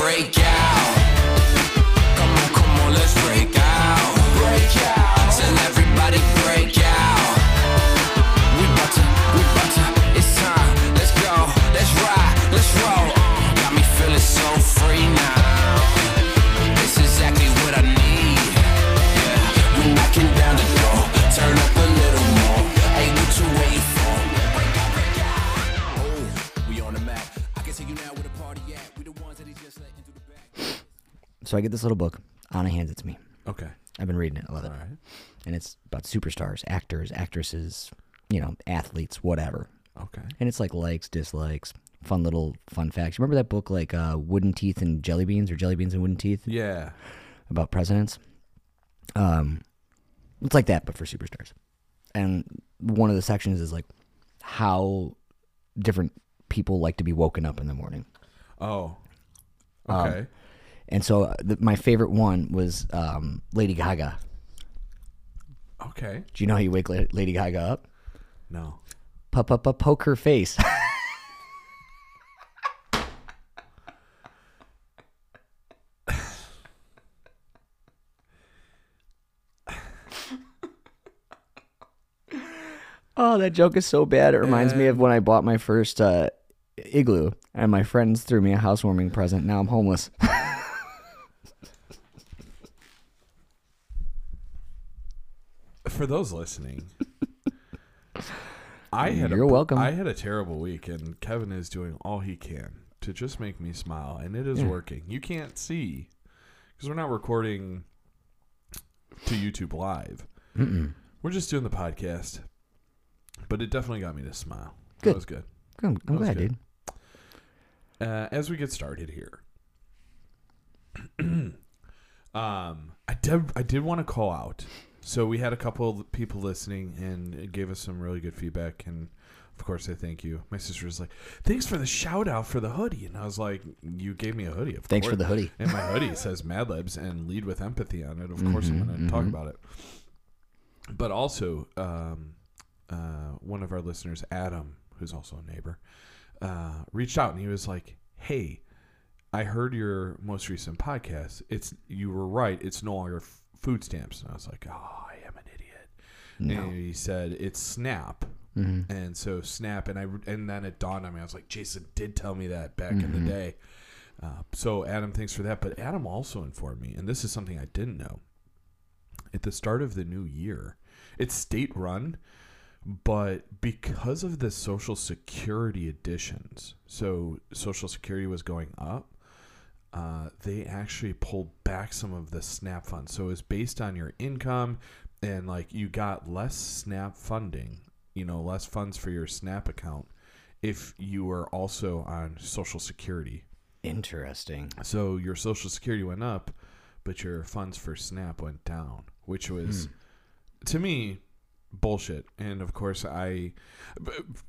break out. So I get this little book. Anna hands it to me. Okay. I've been reading it. I love it. All right. And it's about superstars, actors, actresses, you know, athletes, whatever. Okay. And it's like likes, dislikes, fun little fun facts. Remember that book like uh, Wooden Teeth and Jelly Beans or Jelly Beans and Wooden Teeth Yeah. about presidents? Um, it's like that, but for superstars. And one of the sections is like how different people like to be woken up in the morning. Oh. Um, Okay. And so uh, the, my favorite one was um, Lady Gaga. okay. Do you know how you wake La- Lady Gaga up? No. Pop up, poke her face. oh, that joke is so bad. It reminds me of when I bought my first uh, igloo, and my friends threw me a housewarming present. Now I'm homeless. For those listening, I had You're a, welcome. I had a terrible week, and Kevin is doing all he can to just make me smile, and it is working. You can't see because we're not recording to YouTube live. We're just doing the podcast, but it definitely got me to smile. Good. That was good. I'm, I'm glad, good. dude. Uh, as we get started here, um, I did I did want to call out. So we had a couple of people listening and it gave us some really good feedback, and of course I thank you. My sister was like, "Thanks for the shout out for the hoodie," and I was like, "You gave me a hoodie, of Thanks for the hoodie. And my hoodie says Mad Libs and lead with empathy on it. Of course, Mm-hmm, I'm going to talk about it. But also, um, uh, one of our listeners, Adam, who's also a neighbor, uh, reached out and he was like, "Hey, I heard your most recent podcast. It's you were right. It's no longer food stamps." And I was like, "Oh, I am an idiot." And he said it's Snap. Mm-hmm. And so Snap, and I and then it dawned on me. I was like, Jason did tell me that back in the mm-hmm. day. Uh, so Adam, thanks for that. But Adam also informed me, and this is something I didn't know. At the start of the new year, it's state run, but because of the Social Security additions, so Social Security was going up. Uh, they actually pulled back some of the SNAP funds. So it was based on your income, and like you got less SNAP funding, you know, less funds for your SNAP account if you were also on Social Security. Interesting. So your Social Security went up, but your funds for SNAP went down, which was, Hmm. to me, bullshit. And of course, I,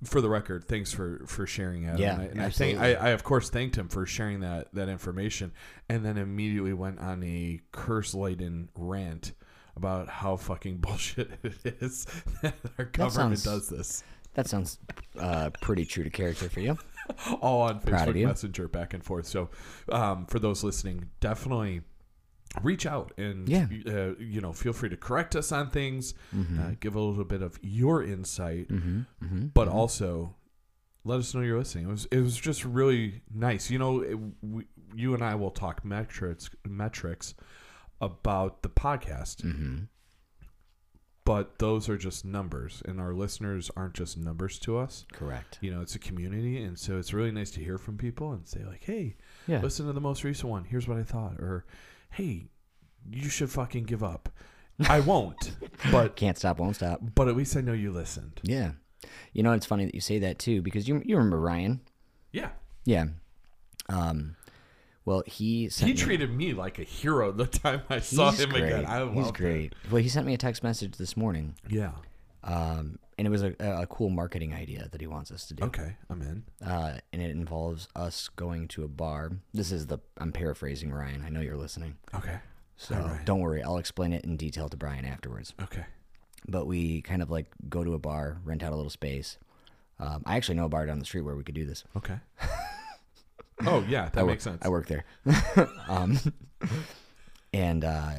for the record, thanks for for sharing that. Yeah, and I, and I think I. I of course thanked him for sharing that that information, and then immediately went on a curse laden rant about how fucking bullshit it is that our government sounds- does this. That sounds uh, pretty true to character for you. all on Proud Facebook. Messenger back and forth. So, um, for those listening, definitely reach out and Yeah. uh, you know feel free to correct us on things, Mm-hmm. uh, give a little bit of your insight, but also let us know you're listening. It was it was just really nice. You know, it, we, you and I will talk metrics metrics about the podcast. Mm-hmm. But those are just numbers, and our listeners aren't just numbers to us Correct. you know, it's a community, and so it's really nice to hear from people and say like, "Hey, Yeah. listen to the most recent one. Here's what I thought," or "Hey, you should fucking give up." I won't, but Can't stop, won't stop. but at least I know you listened. Yeah. You know, it's funny that you say that too, because you you remember Ryan? Yeah, Yeah. Um, well, he he treated me like a hero the time I saw him great. again. I he's great. Well, he sent me a text message this morning, Yeah. um, and it was a, a cool marketing idea that he wants us to do. Okay, I'm in. Uh, and it involves us going to a bar. This is the I'm paraphrasing Ryan. I know you're listening, Okay. so right. don't worry. I'll explain it in detail to Brian afterwards. Okay. But we kind of like go to a bar, rent out a little space. Um, I actually know a bar down the street where we could do this. Okay. Oh yeah, that I makes sense. I work there. um, and uh,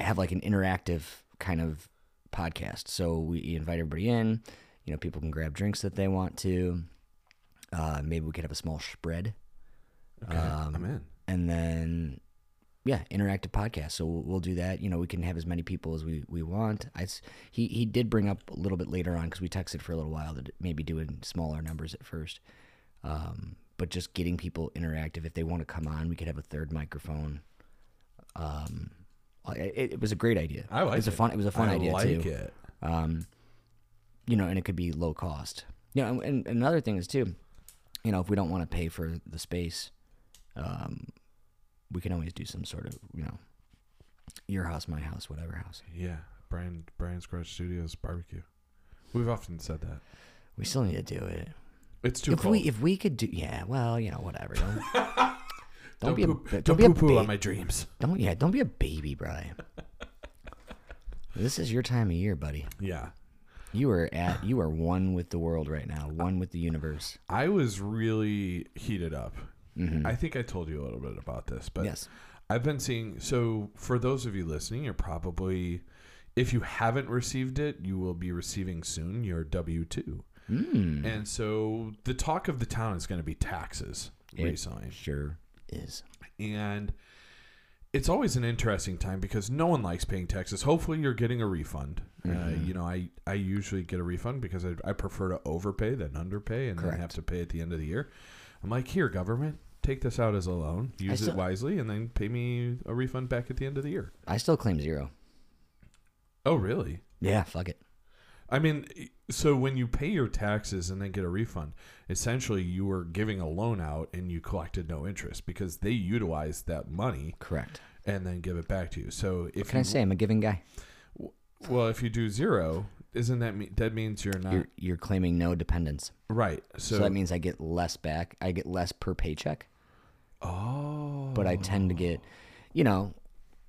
have like an interactive kind of podcast. So we invite everybody in. You know, people can grab drinks that they want to. Uh, maybe we could have a small spread. Okay, Um, I'm in. and then yeah interactive podcast so we'll, we'll do that you know we can have as many people as we, we want I, he, he did bring up a little bit later on because we texted for a little while that maybe doing smaller numbers at first um, but just getting people interactive if they want to come on we could have a third microphone um, it, it was a great idea I like it was a fun it was a fun I idea like too it. um, you know, and it could be low cost. You know, and, and another thing is too, you know, if we don't want to pay for the space, um, we can always do some sort of, you know, your house, my house, whatever house. Yeah, Brian Brian's Garage Studios barbecue. We've often said that. We still need to do it. It's too if cold. we if we could do, yeah, well, you know, whatever. Don't, don't, don't be poop, a don't, be a poo poo ba- on my dreams. don't yeah, don't be a baby, Brian. this is your time of year, buddy. Yeah. You are at you are one with the world right now, one with the universe. I was really heated up. Mhm. I think I told you a little bit about this, but yes. I've been seeing. So, for those of you listening, you're probably, if you haven't received it, you will be receiving soon your W 2. Mm. And so, the talk of the town is going to be taxes It recently. sure is. And it's always an interesting time because no one likes paying taxes. Hopefully, you're getting a refund. Uh, Mhm. you know, I, I usually get a refund because I, I prefer to overpay than underpay and then have to pay at the end of the year. I'm like, here, government, take this out as a loan, use it wisely, and then pay me a refund back at the end of the year. I still claim zero. Oh, really? Yeah, fuck it. I mean, so when you pay your taxes and then get a refund, essentially you were giving a loan out and you collected no interest because they utilized that money Correct. and then give it back to you. So if What can you, I say? I'm a giving guy. well, if you do zero, isn't that mean that means you're not You're you're claiming no dependence. right? So, So, that means I get less back. I get less per paycheck, oh, but I tend to get, you know,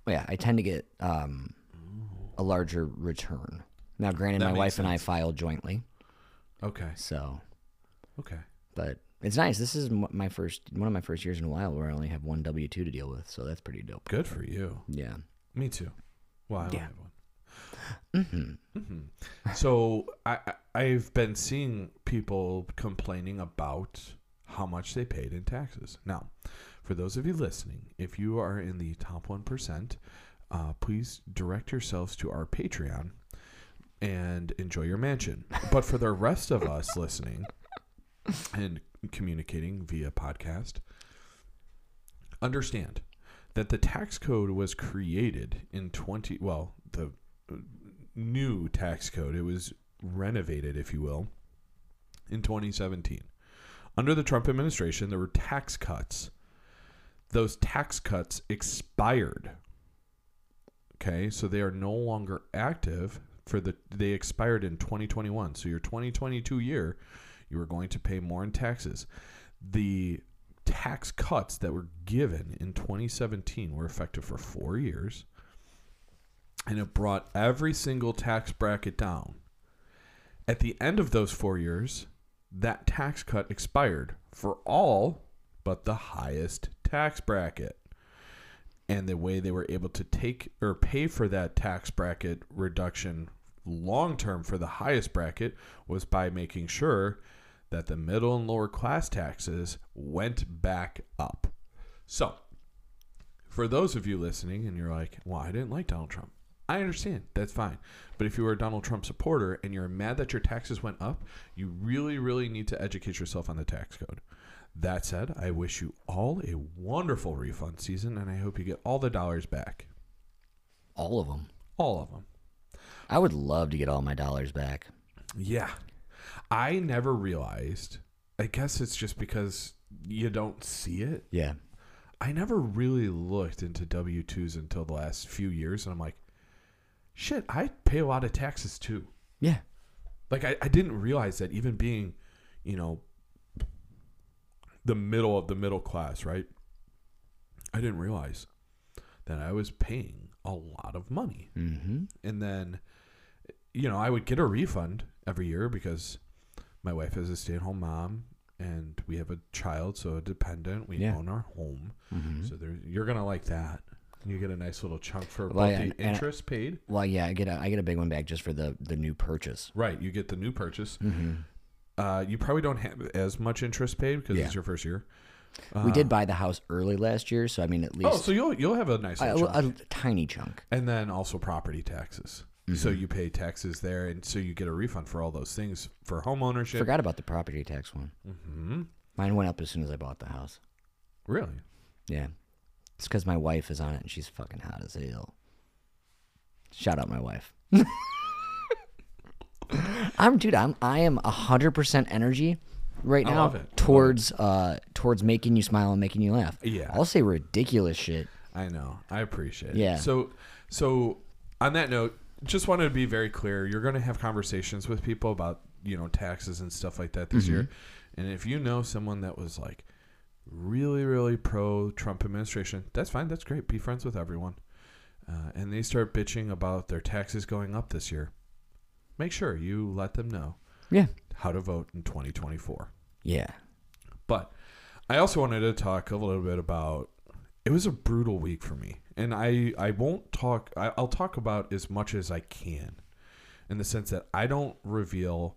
yeah, I tend to get um, a larger return. Now, granted, That my makes wife and I file jointly, okay, so okay. but it's nice. This is m- my first one of my first years in a while where I only have one W two to deal with, so that's pretty dope. Good for you. Yeah. Me too. Well, I Yeah. have one. hmm So I, I I've been seeing people complaining about how much they paid in taxes. Now, for those of you listening, if you are in the top one percent, uh, please direct yourselves to our Patreon and enjoy your mansion. But for the rest of us listening and communicating via podcast, understand that the tax code was created in 20 well the new tax code it was renovated if you will in 2017 under the Trump administration there were tax cuts. Those tax cuts expired. Okay so they are no longer active for the they expired in 2021 so your 2022 year you were going to pay more in taxes the tax cuts that were given in 2017 were effective for four years, and it brought every single tax bracket down. At the end of those four years, that tax cut expired for all but the highest tax bracket. And the way they were able to take or pay for that tax bracket reduction long term for the highest bracket was by making sure that the middle and lower class taxes went back up. So, for those of you listening and you're like, well, I didn't like Donald Trump, I understand. That's fine. But if you are a Donald Trump supporter and you're mad that your taxes went up, you really, really need to educate yourself on the tax code. That said, I wish you all a wonderful refund season and I hope you get all the dollars back. All of them. All of them. I would love to get all my dollars back. Yeah. I never realized. I guess it's just because you don't see it. Yeah. I never really looked into W 2s until the last few years. And I'm like, shit, I pay a lot of taxes too. Yeah. Like, I, I didn't realize that even being, you know, the middle of the middle class, right? I didn't realize that I was paying a lot of money. Mm-hmm. and then you know i would get a refund every year because my wife is a stay-at-home mom and we have a child, so a dependent. We Yeah. Mm-hmm. own our home, so there you're gonna like that. You get a nice little chunk for Well, yeah, the interest paid. Well, yeah, I get a I get a big one back just for the the new purchase. Right, you get the new purchase. Mm-hmm. Uh, you probably don't have as much interest paid because Yeah. it's your first year. we did buy the house early last year, so I mean at least Oh, so you'll you'll have a nice a, little a, a tiny chunk. and then also property taxes. So Mm-hmm. you pay taxes there, and so you get a refund for all those things for home ownership. Forgot about the property tax one. hmm Mine went up as soon as I bought the house. Really? Yeah, it's because my wife is on it and she's fucking hot as hell. Shout out my wife. I'm dude. I'm I am hundred percent energy right now love it. I love towards uh towards making you smile and making you laugh. Yeah. I'll say ridiculous shit. I know. I appreciate it. Yeah. So, so on that note, just wanted to be very clear. You're going to have conversations with people about you know taxes and stuff like that this year, and if you know someone that was like really, really pro Trump administration, that's fine. That's great. Be friends with everyone. Uh, and they start bitching about their taxes going up this year. Make sure you let them know Yeah. how to vote in 2024. Yeah. But I also wanted to talk a little bit about it was a brutal week for me. And I, I won't talk, I, I'll talk about as much as I can in the sense that I don't reveal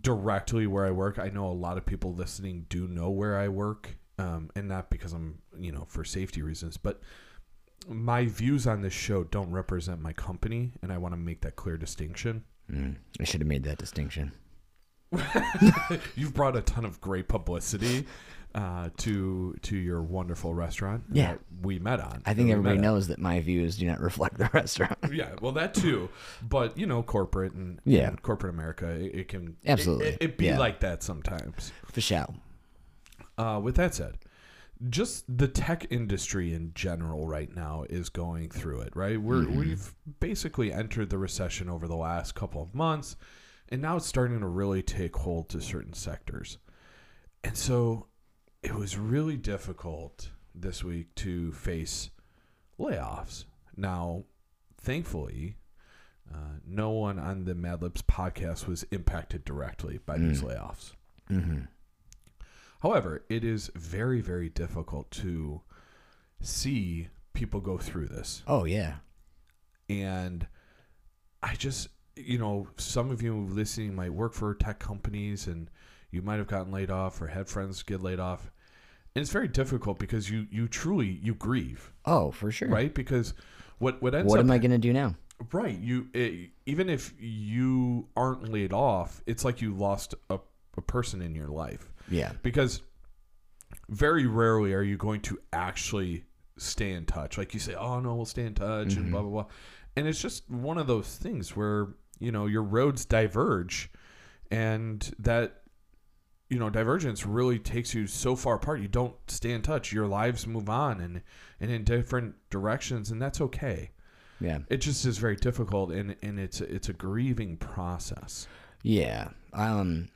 directly where I work. I know a lot of people listening do know where I work, um, and not because I'm, you know, for safety reasons, but my views on this show don't represent my company, and I want to make that clear distinction. Mm, I should have made that distinction. You've brought a ton of great publicity uh, to to your wonderful restaurant. Yeah. that we met on. I think everybody met at. knows that my views do not reflect the restaurant. Yeah, well, that too, but you know, corporate and Yeah. and corporate America, it, it can Absolutely. it, it, be Yeah. like that sometimes. For sure. Uh, with that said, just the tech industry in general right now is going through it. Right, we're Mm-hmm. we've basically entered the recession over the last couple of months, and now it's starting to really take hold to certain sectors, and so it was really difficult this week to face layoffs. Now, thankfully. Uh, no one on the Mad Libs podcast was impacted directly by these layoffs. Mm-hmm. However, it is very, very difficult to see people go through this. Oh yeah. And I just, you know, some of you listening might work for tech companies and you might have gotten laid off or had friends get laid off. And it's very difficult because you you truly you grieve, Oh, for sure. right? Because what what ends What up am I gonna do now? Right. You it, even if you aren't laid off, it's like you lost a, a person in your life Yeah. because very rarely are you going to actually stay in touch. Like you say, "Oh no, we'll stay in touch," and mm-hmm. blah blah blah. And it's just one of those things where you know your roads diverge, and that you know divergence really takes you so far apart. You don't stay in touch. Your lives move on and and in different directions, and that's okay Yeah. it just is very difficult and and it's it's a grieving process Yeah. Um,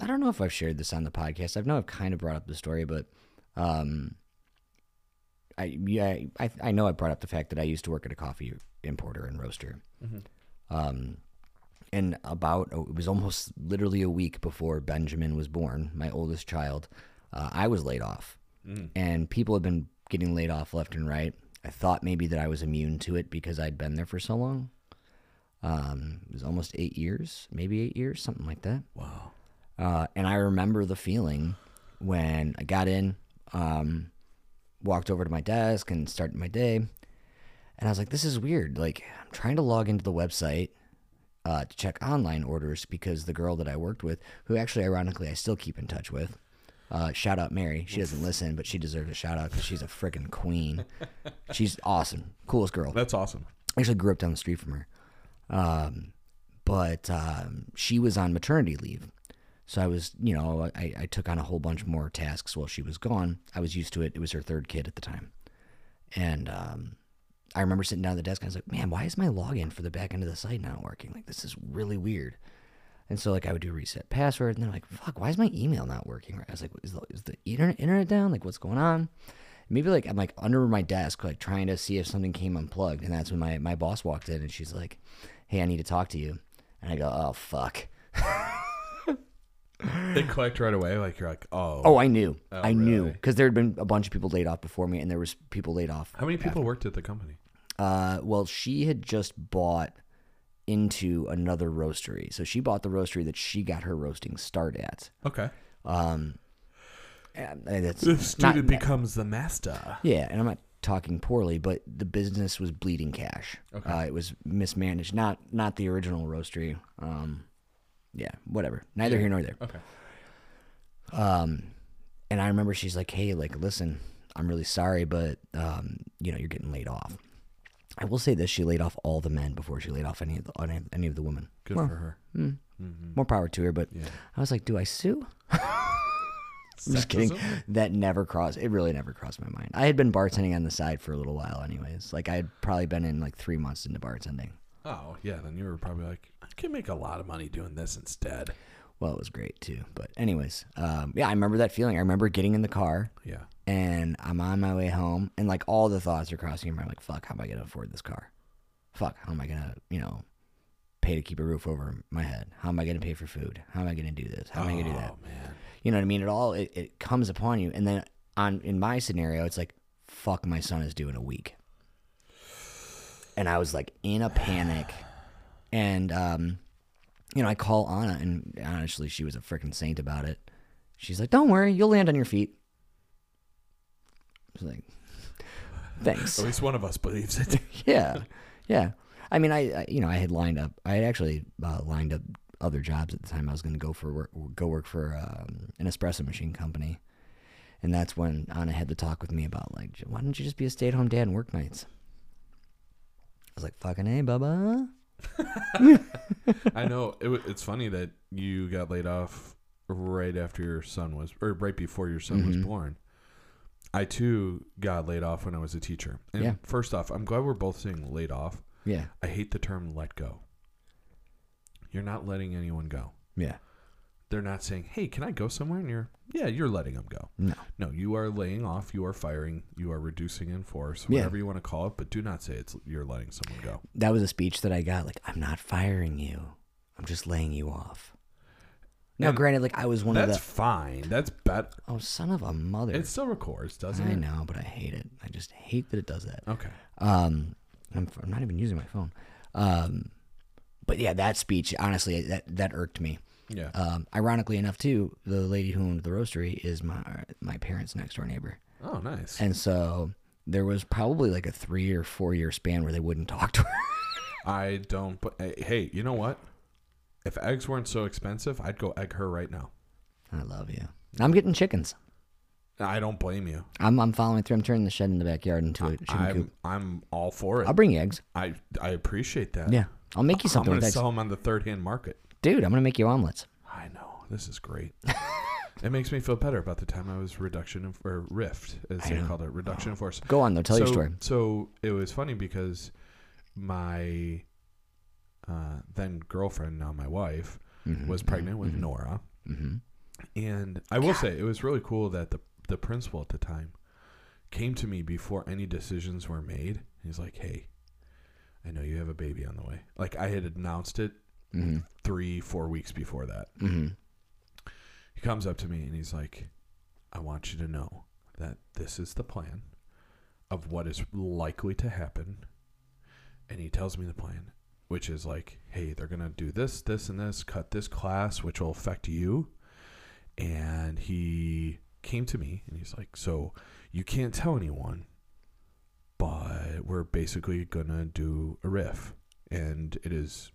I don't know if I've shared this on the podcast. I know I've kind of brought up the story, but um, I yeah I I know I brought up the fact that I used to work at a coffee importer and roaster. Um, and about oh, it was almost literally a week before Benjamin was born, my oldest child. Uh, I was laid off, and people had been getting laid off left and right. I thought maybe that I was immune to it because I'd been there for so long. Um, it was almost eight years, maybe eight years, something like that. wow Uh, and I remember the feeling when I got in, um, walked over to my desk and started my day. And I was like, this is weird. Like, I'm trying to log into the website uh, to check online orders because the girl that I worked with, who actually, ironically, I still keep in touch with, uh, shout out Mary. She doesn't listen, but she deserves a shout out because she's a freaking queen. she's awesome. Coolest girl. that's awesome I actually grew up down the street from her. Um, but um, she was on maternity leave. So I was, you know, I, I took on a whole bunch more tasks while she was gone. I was used to it. It was her third kid at the time. And um, I remember sitting down at the desk and I was like, man, why is my login for the back end of the site not working? Like, this is really weird. And so, like, I would do reset password, and they're like, fuck, why is my email not working right? I was like, is the, is the internet, internet down? Like, what's going on? Maybe, like, I'm like under my desk, like, trying to see if something came unplugged. And that's when my, my boss walked in, and she's like, hey, I need to talk to you. And I go, oh, fuck. It clicked right away. Like you're like, oh. Oh, I knew. Oh, I knew because there had been a bunch of people laid off before me, and there was people laid off. How many people worked at the company? Uh, well, she had just bought into another roastery, so she bought the roastery that she got her roasting start at. Okay. Um, and it's The not- student becomes the master. yeah, and I'm not talking poorly, but the business was bleeding cash. Okay. Uh, it was mismanaged. Not not the original roastery. Um, yeah, whatever. Neither here nor there. Okay. Um, and I remember she's like, "Hey, like, listen, I'm really sorry, but um, you know, you're getting laid off." I will say this: she laid off all the men before she laid off any of the any, any of the women. Good Well, for her. mm, Mhm. More power to her. But Yeah. I was like, "Do I sue?" I'm just kidding. That never crossed. It really never crossed my mind. I had been bartending on the side for a little while, anyways. Like I had probably been in like three months into bartending. Oh yeah, then you were probably like, I can make a lot of money doing this instead. Well, it was great too. But anyways, um, yeah, I remember that feeling. I remember getting in the car Yeah. and I'm on my way home, and like all the thoughts are crossing your mind. Like, fuck, how am I gonna afford this car? Fuck, how am I gonna, you know, pay to keep a roof over my head? How am I gonna pay for food? How am I gonna do this? How am I gonna do that? Oh man. You know what I mean? It all it, it comes upon you, and then on in my scenario, it's like, fuck, my son is due in a week, and I was like in a panic, and um, you know, I call Anna, and honestly, she was a freaking saint about it. She's like, "Don't worry, you'll land on your feet." I was like, "Thanks." At least one of us believes it. yeah, yeah. I mean, I, I you know I had lined up. I had actually uh, lined up other jobs at the time. I was going to go for work, go work for um, an espresso machine company, and that's when Anna had the talk with me about like, why don't you just be a stay at home dad and work nights? I was like, fucking a, Bubba. I know. It, it's funny that you got laid off right after your son was, or right before your son was Mhm. born. I too got laid off when I was a teacher. And Yeah. first off, I'm glad we're both saying laid off. Yeah, I hate the term let go. You're not letting anyone go. yeah, They're not saying, "Hey, can I go somewhere?" And you're, yeah, you're letting them go. no, No, you are laying off. You are firing. You are reducing in force, Yeah. whatever you want to call it. But do not say it's you're letting someone go. that was a speech that I got. Like, I'm not firing you. I'm just laying you off. Now, And granted, like I was one That's of the That's fine. That's better. oh son of a mother. It still records, doesn't it? I it? know, but I hate it. I just hate that it does that. Okay. Um, I'm, I'm not even using my phone. Um, but yeah, that speech, honestly, that that irked me. Yeah. Um, ironically enough, too, the lady who owned the roastery is my my parents' next door neighbor, oh, nice. and so there was probably like a three or four year span where they wouldn't talk to her. I don't. But hey, you know what? If eggs weren't so expensive, I'd go egg her right now. I love you. I'm getting chickens. I don't blame you. I'm I'm following through. I'm turning the shed in the backyard into a chicken I'm coop. I'm all for it. I'll bring you eggs. I I appreciate that. Yeah, I'll make you I'm something gonna with eggs, sell them on the third hand market. Dude. I'm gonna make you omelets. I know this is great. it makes me feel better about the time I was reduction in, or rift, as I they know. called it, reduction of force. Go on though. Tell so, your story. So it was funny because my uh, then girlfriend, now my wife, Mhm, was pregnant with mhm, Nora, mhm. and I will say it was really cool that the the principal at the time came to me before any decisions were made. He's like, "Hey, I know you have a baby on the way." Like I had announced it Mhm. three, four weeks before that. Mhm. He comes up to me and he's like, I want you to know that this is the plan of what is likely to happen. And he tells me the plan, which is like, hey, they're going to do this, this, and this, cut this class, which will affect you. And he came to me and he's like, so you can't tell anyone, but we're basically going to do a riff. And it is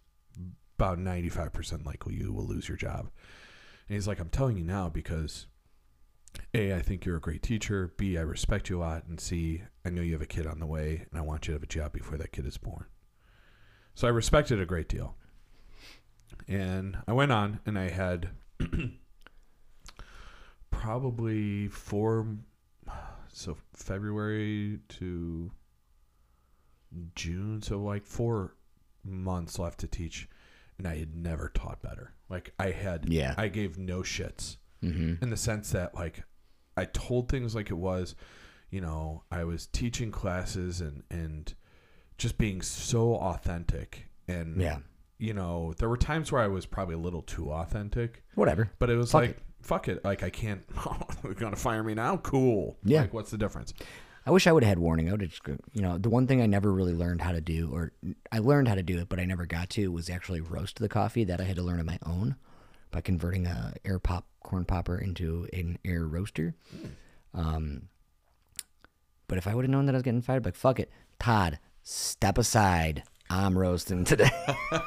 about 95% likely you will lose your job. And he's like, I'm telling you now because A, I think you're a great teacher. B, I respect you a lot. And C, I know you have a kid on the way and I want you to have a job before that kid is born. So I respected a great deal. And I went on and I had probably four, so February to June, so like four months left to teach. And I had never taught better. Like I had, Yeah. I gave no shits Mhm. in the sense that like I told things like it was, you know, I was teaching classes and and just being so authentic and Yeah. you know, there were times where I was probably a little too authentic, Whatever. but it was Fuck like, it. fuck it. Like, I can't, they're going to fire me now? Cool. Yeah. Like, what's the difference? I wish I would have had warning. I would have just, you know, the one thing I never really learned how to do, or I learned how to do it, but I never got to, was actually roast the coffee. That I had to learn on my own by converting a air pop corn popper into an air roaster. Um, but if I would have known that I was getting fired, like, fuck it, Todd, step aside. I'm roasting today.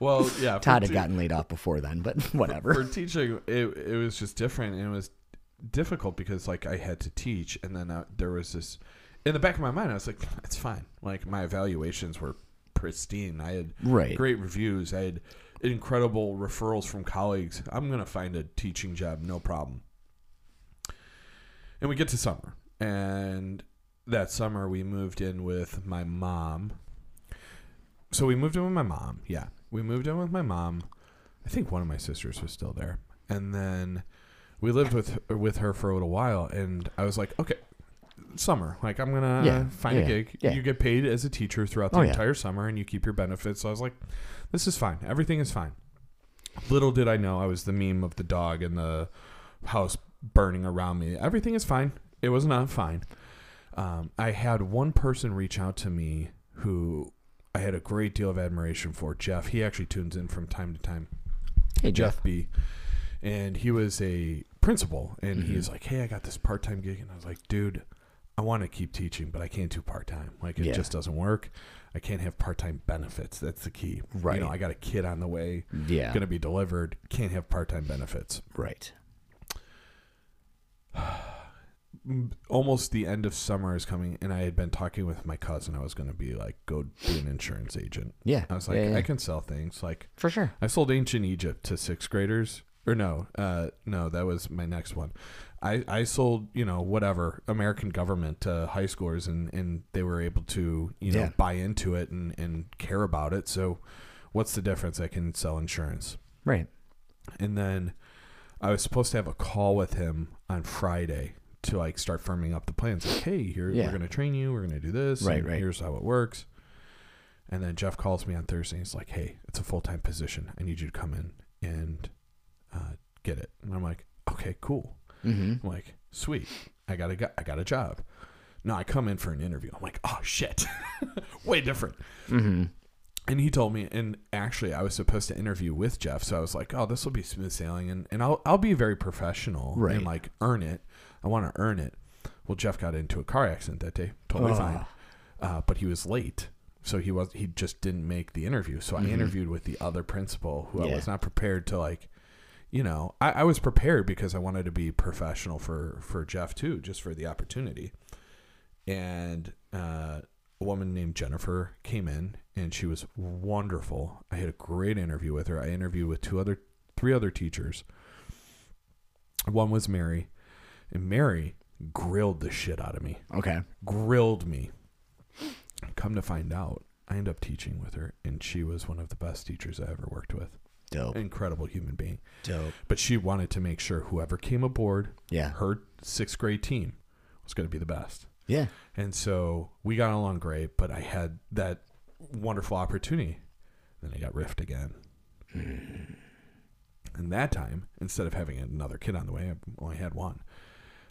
Well, yeah. Todd had te- gotten laid off before then, but whatever. for teaching it, it was just different and it was difficult because like i had to teach and then uh, there was this in the back of my mind i was like it's fine. Like my evaluations were pristine. I had Right. great reviews. I had incredible referrals from colleagues. I'm gonna find a teaching job no problem. And we get to summer and that summer we moved in with my mom. So we moved in with my mom yeah. We moved in with my mom. I think one of my sisters was still there, and then we lived with with her for a little while. And I was like, okay, summer, like I'm gonna Yeah, find a gig. yeah. You get paid as a teacher throughout the Oh, yeah. entire summer, and you keep your benefits. So I was like, this is fine. Everything is fine. Little did I know I was the meme of the dog and the house burning around me. Everything is fine. It was not fine. Um, I had one person reach out to me who I had a great deal of admiration for. Jeff. He actually tunes in from time to time. Hey, Jeff B. And he was a principal, and he's mm-hmm. like, "Hey, I got this part-time gig," and I was like, "Dude, I want to keep teaching, but I can't do part-time. Like, it Yeah. just doesn't work. I can't have part-time benefits. That's the key. Right. You know, I got a kid on the way, Yeah. going to be delivered. Can't have part-time benefits. Right. Almost the end of summer is coming, and I had been talking with my cousin. I was going to be like, go be an insurance agent. Yeah. I was like, yeah, yeah. I can sell things. Like, For sure. I sold Ancient Egypt to sixth graders. Or no, uh, no, that was my next one. I, I sold, you know, whatever, American government to high schoolers and, and they were able to, you know, Yeah. buy into it and, and care about it. So what's the difference? I can sell insurance. Right. And then I was supposed to have a call with him on Friday to like start firming up the plans. Like, hey, here Yeah. we're gonna train you, we're gonna do this, Right, and right. Here's how it works. And then Jeff calls me on Thursday. And He's like, "Hey, it's a full time position. I need you to come in and uh, get it." And I'm like, "Okay, cool." Mm-hmm. I'm like, "Sweet, I got a go- I got a job." No, I come in for an interview. I'm like, "Oh shit, way different." Mm-hmm. And he told me, and actually, I was supposed to interview with Jeff, so I was like, "Oh, this will be smooth sailing," and, and I'll I'll be very professional Right. and like earn it. I want to earn it. Well, Jeff got into a car accident that day, totally Oh. fine, uh, but he was late, so he was he just didn't make the interview. So I Mhm. interviewed with the other principal, who I was not prepared to like. You know, I, I was prepared because I wanted to be professional for for Jeff too, just for the opportunity. And uh, a woman named Jennifer came in and she was wonderful. I had a great interview with her. I interviewed with two other three other teachers. One was Mary, and Mary grilled the shit out of me. Okay. Grilled me. Come to find out, I ended up teaching with her and she was one of the best teachers I ever worked with. Dope. Incredible human being. Dope. But she wanted to make sure whoever came aboard, Yeah. her sixth grade team, was going to be the best. Yeah. And so we got along great, but I had that wonderful opportunity. Then I got riffed again. Hmm. And that time, instead of having another kid on the way, I only had one.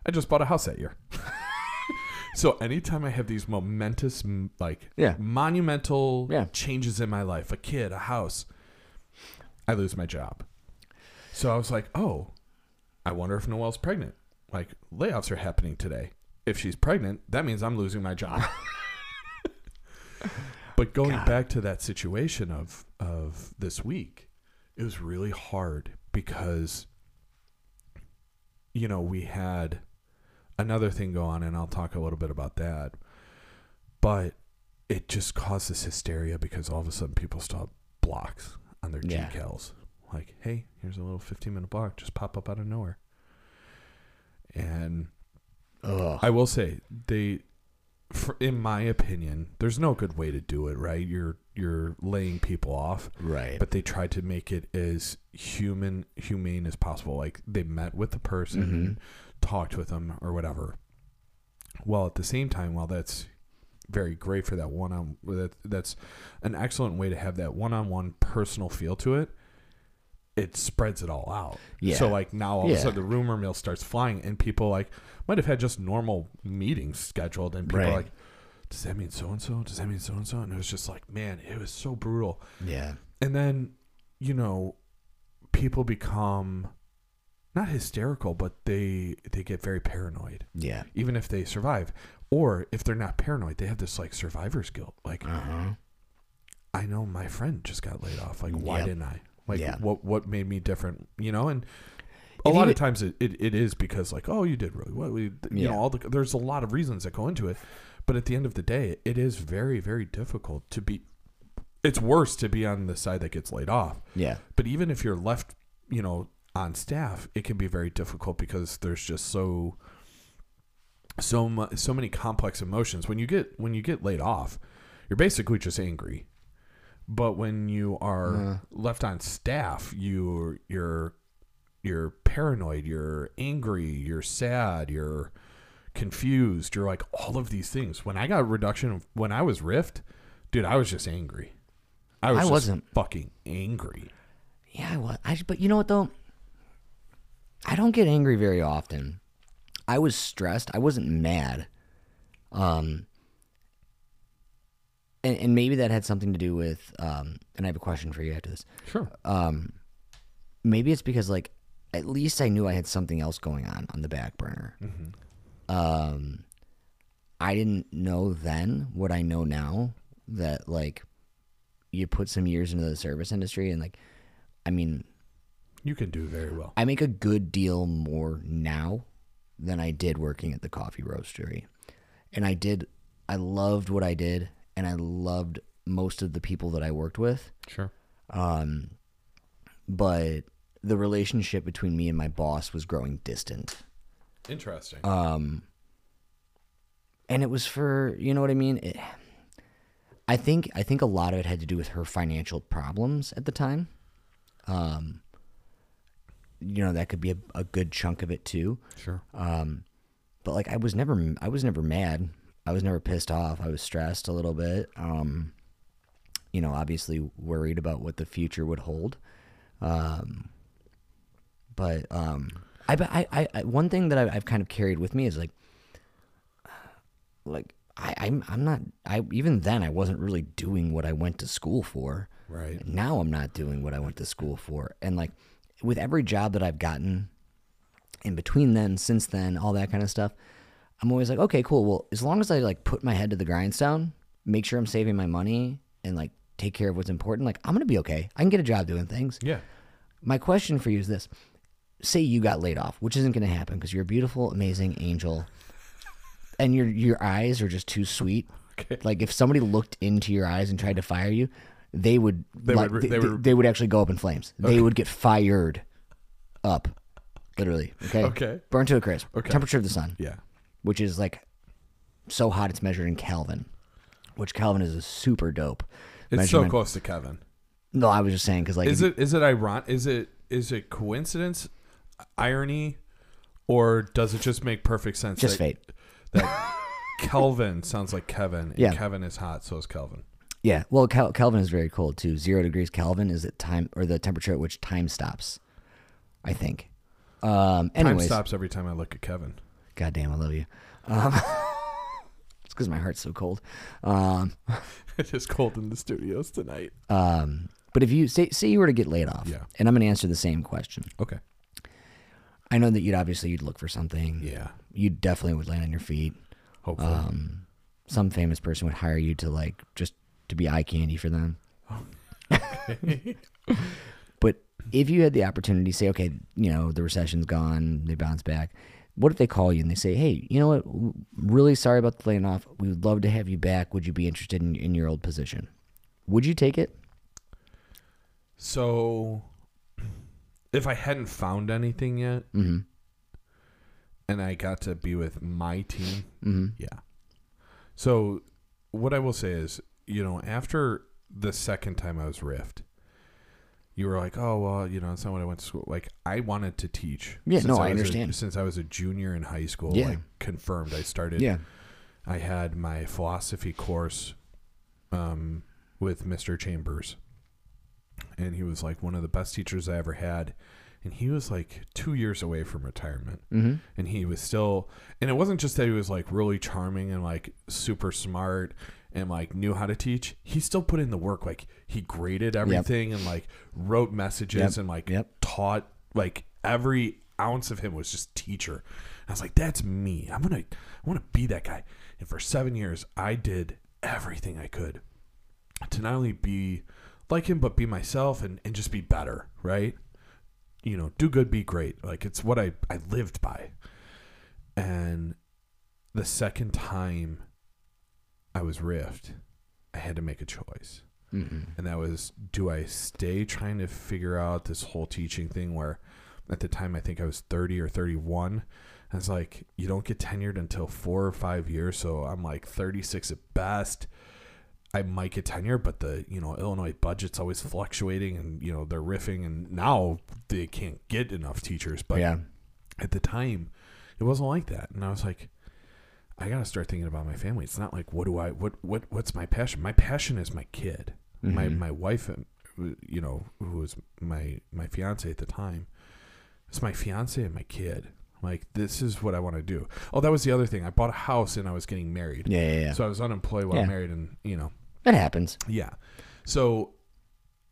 I just bought a house that year. so anytime I have these momentous, like Yeah. monumental Yeah. changes in my life, a kid, a house, I lose my job. So I was like, oh, I wonder if Noelle's pregnant. Like layoffs are happening today. If she's pregnant, that means I'm losing my job. but going God. back to that situation of of this week, it was really hard because you know, we had another thing go on and I'll talk a little bit about that. But it just caused this hysteria because all of a sudden people stop blocks on their Yeah. GCals. Like, hey, here's a little 15 minute block, just pop up out of nowhere. And Ugh. I will say they, for, in my opinion, there's no good way to do it. Right? You're you're laying people off, right. but they tried to make it as human humane as possible. Like they met with the person, Mhm. talked with them, or whatever. While at the same time, while that's very great for that one on. That, that's an excellent way to have that one on one personal feel to it. It spreads it all out. Yeah. So like now all of a sudden the rumor mill starts flying, and people like might have had just normal meetings scheduled, and people are Right. like, "Does that mean so and so? Does that mean so and so?" And it was just like, man, it was so brutal Yeah. and then you know people become not hysterical but they they get very paranoid Yeah. even if they survive or if they're not paranoid they have this like survivor's guilt like Uh-huh. i know my friend just got laid off like why Yep. didn't i like Yeah. what what made me different you know and a If lot of times it, it, it is because like oh you did really well we, you Yeah. know all the there's a lot of reasons that go into it but at the end of the day it is very very difficult to be it's worse to be on the side that gets laid off Yeah. but even if you're left, you know, on staff, it can be very difficult because there's just so so mu- so many complex emotions. When you get when you get laid off, you're basically just angry. But when you are left on staff, you you're you're paranoid, you're angry, you're sad, you're confused, you're like all of these things. When I got reduction when I was rift, dude, I was just angry. I was I just wasn't. fucking angry. Yeah, I was. I, but you know what though? I don't get angry very often. I was stressed. I wasn't mad. Um, and, and maybe that had something to do with. Um, and I have a question for you after this. Sure. Um, maybe it's because like at least I knew I had something else going on on the back burner. Um, I didn't know then what I know now that like you put some years into the service industry and like I mean You can do very well. I make a good deal more now than I did working at the coffee roastery. And I did I loved what I did and I loved most of the people that I worked with. Sure. Um but the relationship between me and my boss was growing distant. Interesting. Um and it was for, you know what I mean? It, I think I think a lot of it had to do with her financial problems at the time. Um you know, that could be a, a good chunk of it too. sure. Um, but like I was never I was never mad. I was never pissed off. I was stressed a little bit. Um, you know, obviously worried about what the future would hold. Um, but um, I, I, I, I one thing that I, I've kind of carried with me is like, like I, I'm I'm not I even then I wasn't really doing what I went to school for. Right. Now I'm not doing what I went to school for. And like with every job that I've gotten in between then, since then, all that kind of stuff, I'm always like, okay, cool. Well, as long as I like put my head to the grindstone, make sure I'm saving my money and like take care of what's important, like I'm gonna be okay. I can get a job doing things. Yeah. My question for you is this. Say you got laid off, which isn't gonna happen because you're a beautiful, amazing angel. And your your eyes are just too sweet. Okay. Like if somebody looked into your eyes and tried to fire you, they would They like, would- they, they would- they would actually go up in flames. They would get fired up. Literally. Okay. Okay. Burn to a crisp. Okay. Temperature of the sun, Yeah. which is like so hot it's measured in Kelvin. Which Kelvin is a super dope. It's measurement. so close to Kevin. No, I was just saying because like Is it is it ironic? Is it is it coincidence, irony, or does it just make perfect sense? just that, fate. That Kelvin sounds like Kevin. And Yeah. Kevin is hot, so is Kelvin. Yeah. Well, Kel- Kelvin is very cold too. Zero degrees Kelvin is the time or the temperature at which time stops. I think. Um. Time stops every time I look at Kevin. God damn, I love you. Um, it's because my heart's so cold. Um. it is cold in the studios tonight. Um. But if you say say you were to get laid off, Yeah. and I'm gonna answer the same question. Okay. I know that you'd obviously you'd look for something. Yeah. You definitely would land on your feet. Hopefully. Um, some famous person would hire you to like just to be eye candy for them. but if you had the opportunity to say, okay, you know, the recession's gone, they bounce back. What if they call you and they say, hey, you know what? Really sorry about the laying off. We would love to have you back. Would you be interested in, in your old position? Would you take it? So, if I hadn't found anything yet, Mm-hmm. and I got to be with my team, Mm-hmm. yeah. So, what I will say is, you know, after the second time I was riffed, you were like, "Oh well, you know, it's not what I went to school." Like, I wanted to teach. Yeah, since no, I was a- understand. since I was a junior in high school, Yeah. like confirmed, I started. Yeah. I had my philosophy course um, with Mr. Chambers, and he was like one of the best teachers I ever had. And he was like two years away from retirement, Mm-hmm. and he was still. And it wasn't just that he was like really charming and like super smart and like knew how to teach. He still put in the work. Like he graded everything and like wrote messages Yep. and like Yep. taught. Like every ounce of him was just teacher. I was like, that's me. I'm gonna. I want to be that guy. And for seven years, I did everything I could to not only be like him, but be myself and, and just be better, right? You know, do good, be great. Like it's what I, I lived by. And the second time I was riffed, I had to make a choice. Mm-hmm. And that was do I stay trying to figure out this whole teaching thing where at the time I think I was 30 or 31. I was like, you don't get tenured until four or five years. So I'm like 36 at best. I might get tenure, but the you know Illinois budget's always fluctuating, and you know they're riffing, and now they can't get enough teachers. But yeah. at the time, it wasn't like that, and I was like, I gotta start thinking about my family. It's not like what do I what what what's my passion? My passion is my kid, my Mhm. my wife, uh, you know, who was my my fiance at the time. It's my fiance and my kid. Like this is what I want to do. Oh, that was the other thing. I bought a house and I was getting married. Yeah, yeah, yeah. So I was unemployed while Yeah. married, and you know, it happens. yeah. So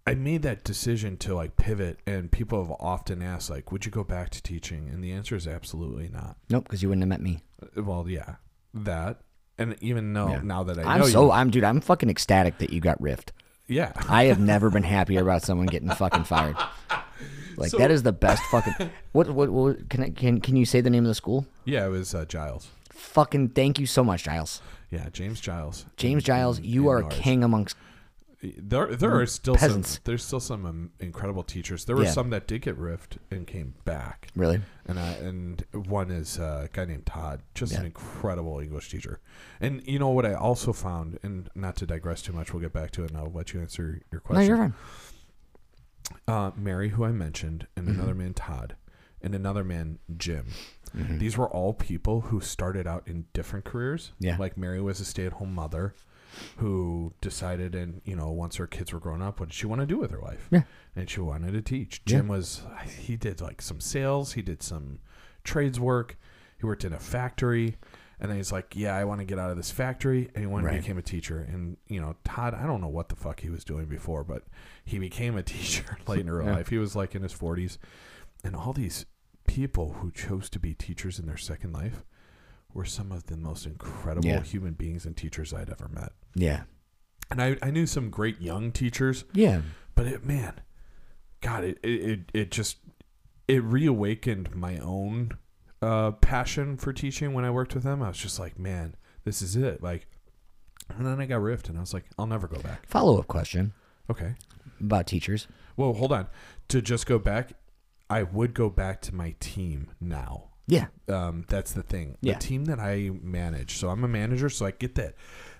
I made that decision to like pivot and people have often asked like would you go back to teaching? And the answer is absolutely not. Nope, because you wouldn't have met me. Uh, Well, yeah. That and even Yeah. now that I I'm know so you, I'm dude. I'm fucking ecstatic that you got riffed. yeah. I have never been happier about someone getting fucking fired. Like So- that is the best fucking. What what, what can I, can can you say the name of the school? Yeah, it was uh, Giles. Fucking thank you so much, Giles. Yeah, James Giles. James Giles, you are a Norris. king amongst. There, there are still Peasants. some. There's still some um, incredible teachers. There were Yeah. some that did get riffed and came back. Really? and I, and one is uh, a guy named Todd, just an Yeah. incredible English teacher. And you know what I also found, and not to digress too much, we'll get back to it, and I'll let you answer your No, question. you're fine. Uh, Mary, who I mentioned, and another man Todd, and another man Jim. Mhm. These were all people who started out in different careers. Yeah. like Mary was a stay-at-home mother who decided, and you know, once her kids were grown up, what did she want to do with her life? Yeah. and she wanted to teach. Yeah. Jim was he did like some sales, he did some trades work, he worked in a factory, and then he's like, yeah, I want to get out of this factory, and he went Right. and became a teacher. And you know, Todd, I don't know what the fuck he was doing before, but he became a teacher late in her Yeah. life. He was like in his forties, and all these people who chose to be teachers in their second life were some of the most incredible Yeah. human beings and teachers I'd ever met. Yeah. And I, I knew some great young teachers, Yeah. but it, man, God, it, it, it, just, it reawakened my own uh, passion for teaching when I worked with them. I was just like, man, this is it. Like, and then I got riffed and I was like, I'll never go back. Follow up question Okay. about teachers. Well, hold on. To just go back, I would go back to my team now. Yeah. um, that's the thing. Yeah. The team that I manage. So I'm a manager, so I get that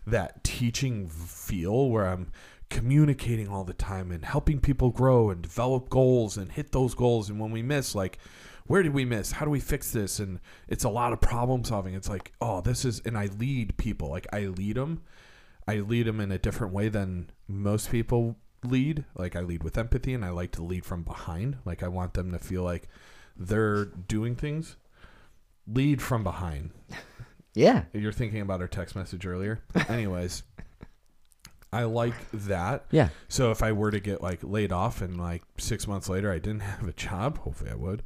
that teaching feel where I'm communicating all the time and helping people grow and develop goals and hit those goals. And when we miss, like, where did we miss? How do we fix this? And it's a lot of problem solving. It's like, oh, this is, and I lead people. Like I lead them. I lead them in a different way than most people lead. Like I lead with empathy, and I like to lead from behind. Like I want them to feel like they're doing things. Lead from behind. Yeah. You're thinking about our text message earlier. Anyways, I like that. Yeah. So if I were to get like laid off and like six months later I didn't have a job, hopefully I would.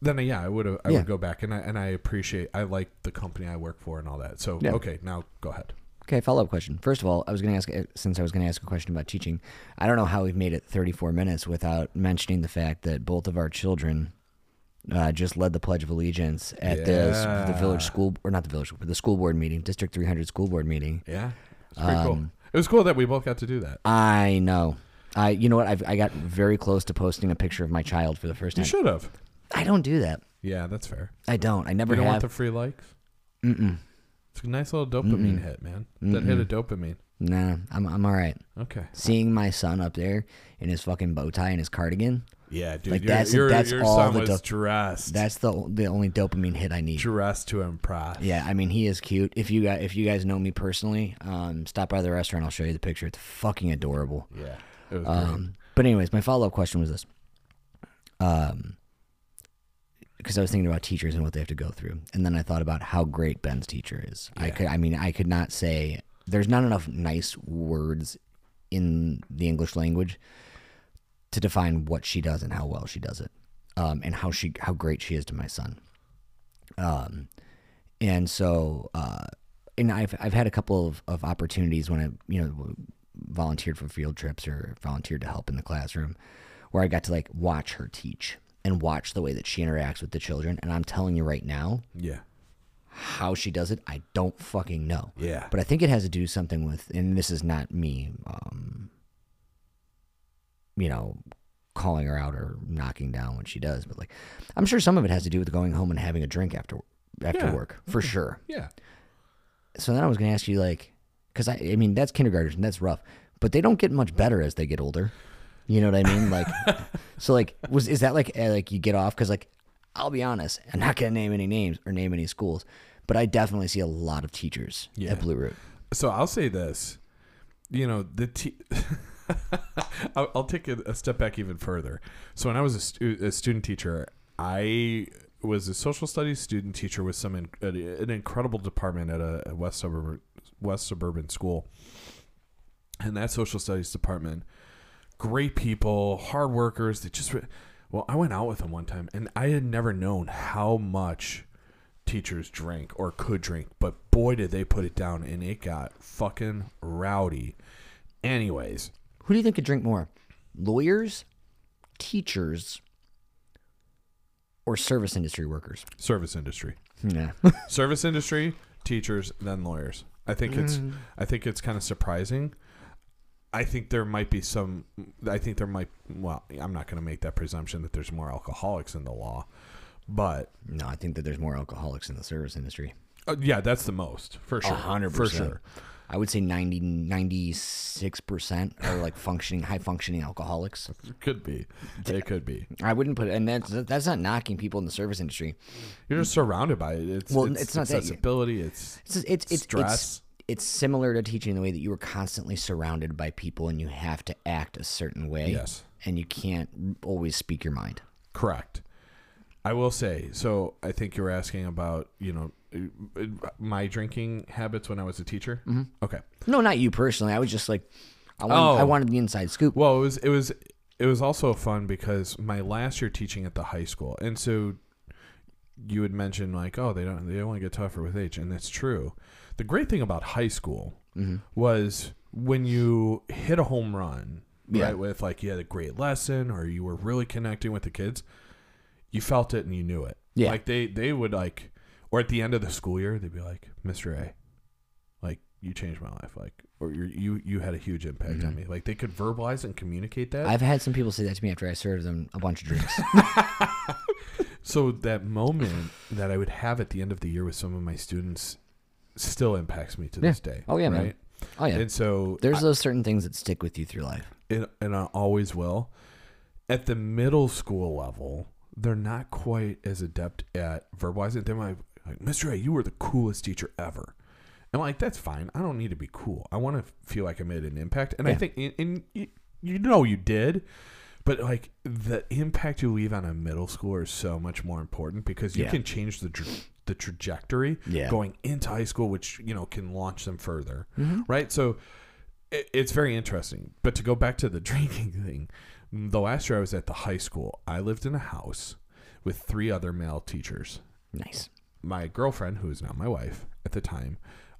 Then uh, yeah, I would I Yeah. would go back and I and I appreciate I like the company I work for and all that. So Yeah. okay, now go ahead. Okay, follow up question. First of all, I was going to ask, since I was going to ask a question about teaching, I don't know how we've made it 34 minutes without mentioning the fact that both of our children uh, just led the Pledge of Allegiance at the, the village school, or not the village, the school board meeting, District 300 school board meeting. Yeah, it's pretty cool. Um, It was cool that we both got to do that. I know. I, you know what? I've, I got very close to posting a picture of my child for the first You time. should have. I don't do that. Yeah, that's fair. I don't. I never You don't want the free likes. Mm-mm. It's a nice little dopamine Mm-mm. hit, man. That hit a Mm-mm. dopamine. Nah, I'm, I'm all right. Okay. Seeing my son up there in his fucking bow tie and his cardigan, Yeah, dude. Like, your, that's- your, that's your all the was dressed. That's the the only dopamine hit I need. dressed to impress. Yeah, I mean he is cute. If you guys if you guys know me personally, um, stop by the restaurant. I'll show you the picture. It's fucking adorable. Yeah. It was great. Um, but anyways, my follow up question was this. Um, because I was thinking about teachers and what they have to go through, and then I thought about how great Ben's teacher is. I could, I mean, I could not say there's not enough nice words in the English language to define what she does and how well she does it, um, and how she how great she is to my son. Um, and so, uh, and I've I've had a couple of, of opportunities when I you know volunteered for field trips or volunteered to help in the classroom, where I got to like watch her teach and watch the way that she interacts with the children. And I'm telling you right now, yeah. how she does it, I don't fucking know. Yeah. But I think it has to do something with, and this is not me, um, you know, calling her out or knocking down what she does, but like, I'm sure some of it has to do with going home and having a drink after after Yeah. work for sure. Yeah. So then I was going to ask you, like, because I, I mean, that's kindergartners and that's rough, but they don't get much better as they get older. You know what I mean? Like, so like, was is that like uh, like you get off? Because like, I'll be honest, I'm not going to name any names or name any schools, but I definitely see a lot of teachers Yeah. at Blue Root. So I'll say this, you know, the te- I'll, I'll take a, a step back even further. So when I was a, stu- a student teacher, I was a social studies student teacher with some in, an incredible department at a, a west suburban west suburban school, and that social studies department, great people, hard workers. They just re- well, I went out with them one time, and I had never known how much teachers drank or could drink, but boy did they put it down and it got fucking rowdy. Anyways, Who do you think could drink more? Lawyers, teachers, or service industry workers? service industry. Yeah. service industry, teachers, then lawyers. I think it's I think it's kind of surprising. I think there might be some I think there might well, I'm not going to make that presumption that there's more alcoholics in the law. But no, I think that there's more alcoholics in the service industry. uh, yeah, that's the most for sure. A hundred for percent. sure. I would say 90, 96% are like functioning, high functioning alcoholics. Could be. It could be. I wouldn't put, and that's that's not knocking people in the service industry. You're just surrounded by it. It's Well, it's, it's not that- It's It's it's it's Stress. it's it's similar to teaching the way that you were constantly surrounded by people and you have to act a certain way. Yes. and you can't always speak your mind. Correct. I will say. So I think you're asking about you know my drinking habits when I was a teacher. Mm-hmm. Okay. No, not you personally. I was just like, I wanted, Oh. I wanted the inside scoop. Well, it was it was it was also fun because my last year teaching at the high school, and so you would mention like, oh, they don't they only get tougher with age, and that's true. The great thing about high school was when you hit a home run, Yeah. right? With like you had a great lesson or you were really connecting with the kids, you felt it and you knew it. Yeah. Like they they would like, or at the end of the school year, they'd be like, Mister A, like you changed my life, like or you you you had a huge impact on mm-hmm. me. Like they could verbalize and communicate that. I've had some people say that to me after I served them a bunch of drinks. So that moment that I would have at the end of the year with some of my students still impacts me to this day. Oh, yeah, man. right? Oh yeah, And so there's those certain things that stick with you through life. and, and I always will. At the middle school level, they're not quite as adept at verbalizing. They might like, Mr. A, you were the coolest teacher ever. And I'm like that's fine. I don't need to be cool. I want to feel like I made an impact. And I think and, and you, you know you did. But like the impact you leave on a middle schooler is so much more important because you Yeah. can change the tra- the trajectory Yeah. going into high school, which you know can launch them further, Mm-hmm. right? So it, it's very interesting. But to go back to the drinking thing, the last year I was at the high school, I lived in a house with three other male teachers. Nice. My girlfriend, who is now my wife at the time,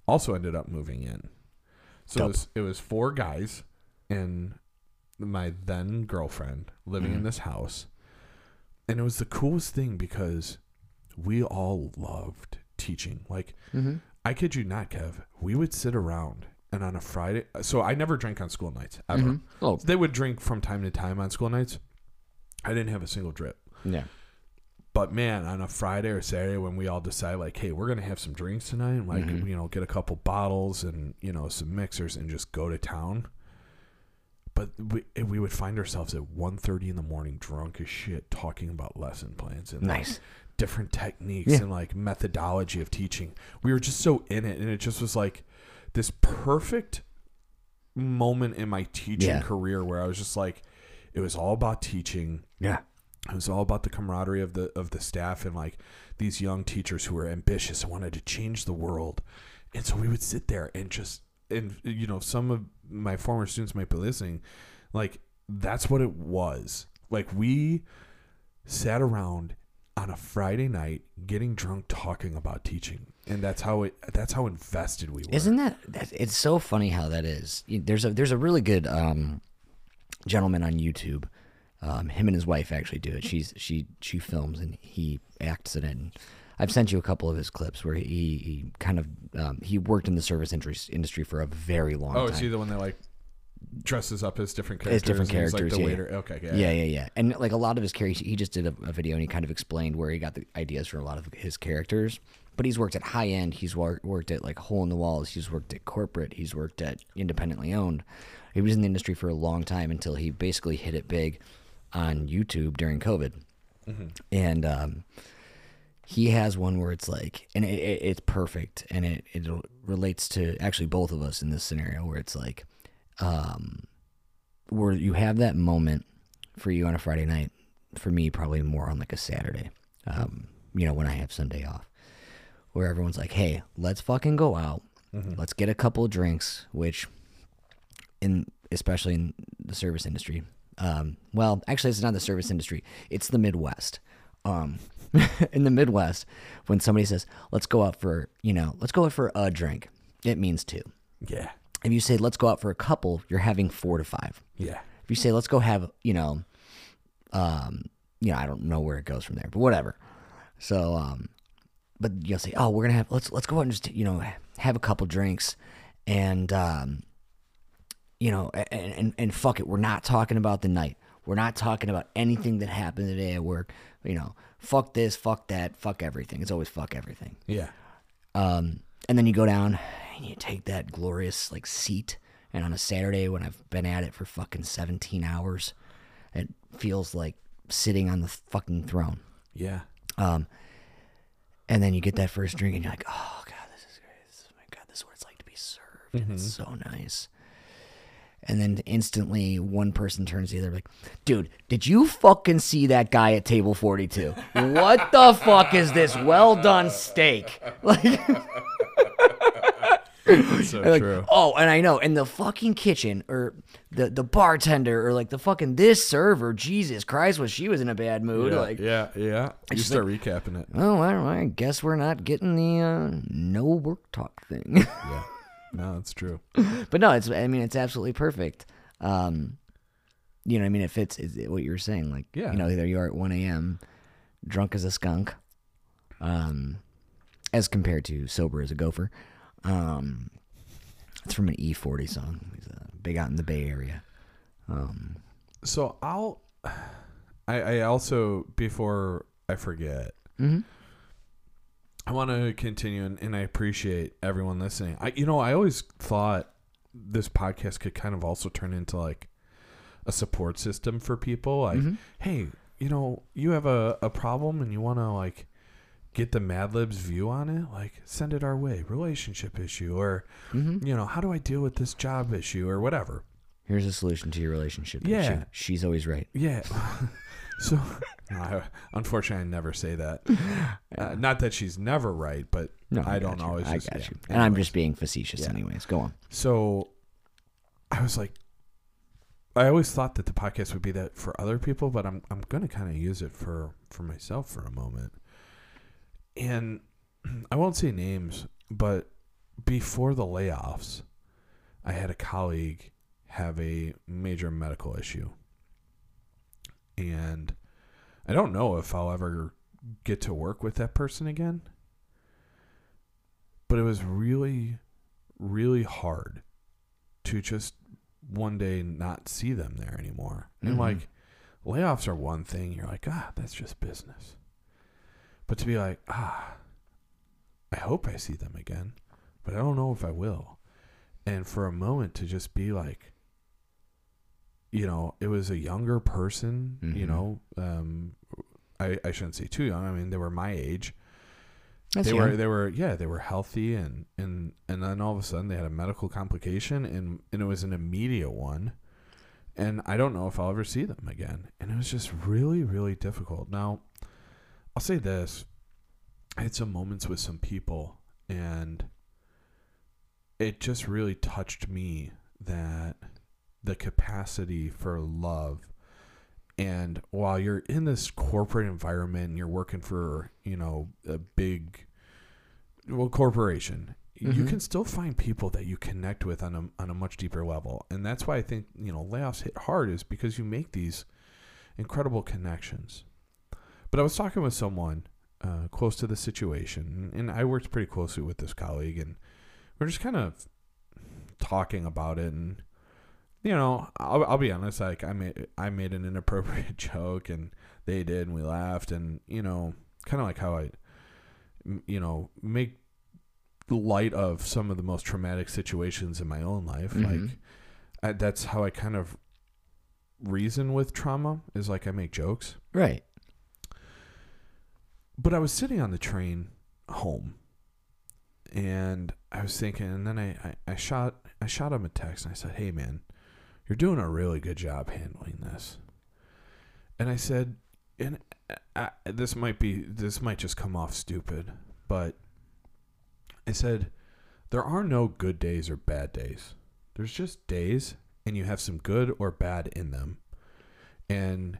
also ended up moving in. So it Dope. was, it was four guys and my then girlfriend living Mm-hmm. in this house. And it was the coolest thing because we all loved teaching. Like, Mm-hmm. I kid you not, Kev. We would sit around and on a Friday. So I never drank on school nights ever. Mhm. Oh They would drink from time to time on school nights. I didn't have a single drip. yeah. But man, on a Friday or Saturday when we all decide like, hey, we're gonna have some drinks tonight, and like mm-hmm. you know, get a couple bottles and you know some mixers and just go to town. but we, we would find ourselves at 1.30 in the morning drunk as shit talking about lesson plans and like, Nice. different techniques Yeah. and like methodology of teaching we were just so in it and it just was like this perfect moment in my teaching Yeah. career where i was just like it was all about teaching Yeah. It was all about the camaraderie of the of the staff and like these young teachers who were ambitious and wanted to change the world. And so we would sit there and just and you know some of my former students might be listening like that's what it was. Like we sat around on a Friday night getting drunk talking about teaching. And that's how it that's how invested we were. Isn't that, that it's so funny how that is? There's a there's a really good um, gentleman on YouTube. Um, him and his wife actually do it. She's she she films and he acts in it. And I've sent you a couple of his clips where he, he kind of um, he worked in the service industry industry for a very long Oh, time. is he the one that like dresses up as different characters? As different characters, like the yeah. waiter. Okay, yeah. yeah, yeah, yeah. And like a lot of his characters, he just did a, a video and he kind of explained where he got the ideas for a lot of his characters. But he's worked at high end. He's wor- worked at like hole in the walls. He's worked at corporate. He's worked at independently owned. He was in the industry for a long time until he basically hit it big on YouTube during COVID. And um, he has one where it's like, and it, it, it's perfect, and it it relates to actually both of us in this scenario where it's like, um, where you have that moment for you on a Friday night. For me, probably more on like a Saturday. Um, you know, when I have Sunday off, where everyone's like, "Hey, let's fucking go out. Let's get a couple of drinks." Which, in especially in the service industry, um, well, actually, it's not the service industry. It's the Midwest. Um, in the Midwest, when somebody says, "Let's go out for," you know, "Let's go out for a drink," it means two. Yeah. If you say, "Let's go out for a couple," you're having four to five. Yeah. If you say, "Let's go have," you know, um, you know, I don't know where it goes from there, but whatever. So, um, but you'll say, "Oh, we're gonna have let's let's go out and just you know have a couple drinks," and um, you know, and, and and fuck it, we're not talking about the night. We're not talking about anything that happened today at work. You know, fuck this, fuck that, fuck everything. It's always fuck everything. Yeah. Um, and then you go down and you take that glorious like seat. And on a Saturday when I've been at it for fucking 17 hours, it feels like sitting on the fucking throne. Yeah. Um, and then you get that first drink and you're like, oh god, this is great. This is, my god, this is what it's like to be served. and It's so nice. And then instantly, one person turns to the other like, "Dude, did you fucking see that guy at table 42? What the fuck is this well done steak?" Like, So like, true. oh, and I know, and the fucking kitchen or the the bartender or like the fucking this server, Jesus Christ, was she was in a bad mood? Yeah, like, yeah, yeah. You start recapping it. Oh, well, I guess we're not getting the uh, no work talk thing. Yeah. No, it's true. but no, it's I mean it's absolutely perfect. Um, you know, I mean it fits is what you were saying. Like, Yeah. you know, either you are at one a.m., drunk as a skunk, um, as compared to sober as a gopher. Um, it's from an E-40 song. He's uh, big out in the Bay Area. Um, So I'll. I, I also before I forget. mhm. I want to continue, and, and I appreciate everyone listening. I, you know, I always thought this podcast could kind of also turn into like a support system for people. Like, hey, you know, you have a, a problem and you want to like get the Mad Libs view on it, like send it our way. Relationship issue, or Mm-hmm. you know, how do I deal with this job issue, or whatever. Here's a solution to your relationship. Yeah. issue. she's always right. Yeah. so, I, unfortunately, I never say that. Uh, not that she's never right, but No, I, got don't you. always. I just, got yeah. you. And I'm Anyways. just being facetious, anyways. Go on. So I was like, I always thought that the podcast would be that for other people, but I'm I'm gonna kind of use it for for myself for a moment. And I won't say names, but before the layoffs, I had a colleague have a major medical issue, and I don't know if I'll ever get to work with that person again. But it was really, really hard to just one day not see them there anymore. And Mhm. like layoffs are one thing, you're like, ah, that's just business. But to be like, ah, I hope I see them again, but I don't know if I will. And for a moment to just be like, you know, it was a younger person. You Mhm. know, um, I I shouldn't say too young. I mean, they were my age. That's they young. were they were yeah they were healthy and and and then all of a sudden they had a medical complication and and it was an immediate one and i don't know if i'll ever see them again and it was just really really difficult now i'll say this i had some moments with some people and it just really touched me that the capacity for love. And while you're in this corporate environment and you're working for you know a big well corporation you Mhm. can still find people that you connect with on a, on a much deeper level. And that's why i think you know layoffs hit hard is because you make these incredible connections. But i was talking with someone uh, close to the situation and i worked pretty closely with this colleague and we're just kind of talking about it and you know, I'll, I'll be honest. Like I made I made an inappropriate joke, and they did, and we laughed, and you know, kind of like how I, you know, make light of some of the most traumatic situations in my own life. Mhm. Like I, that's how I kind of reason with trauma. Is like I make jokes. right. But I was sitting on the train home, and I was thinking, and then I, I, I shot I shot him a text, and I said, "Hey, man, you're doing a really good job handling this." And I said, and I, this might be this might just come off stupid, but I said, there are no good days or bad days. There's just days, and you have some good or bad in them, and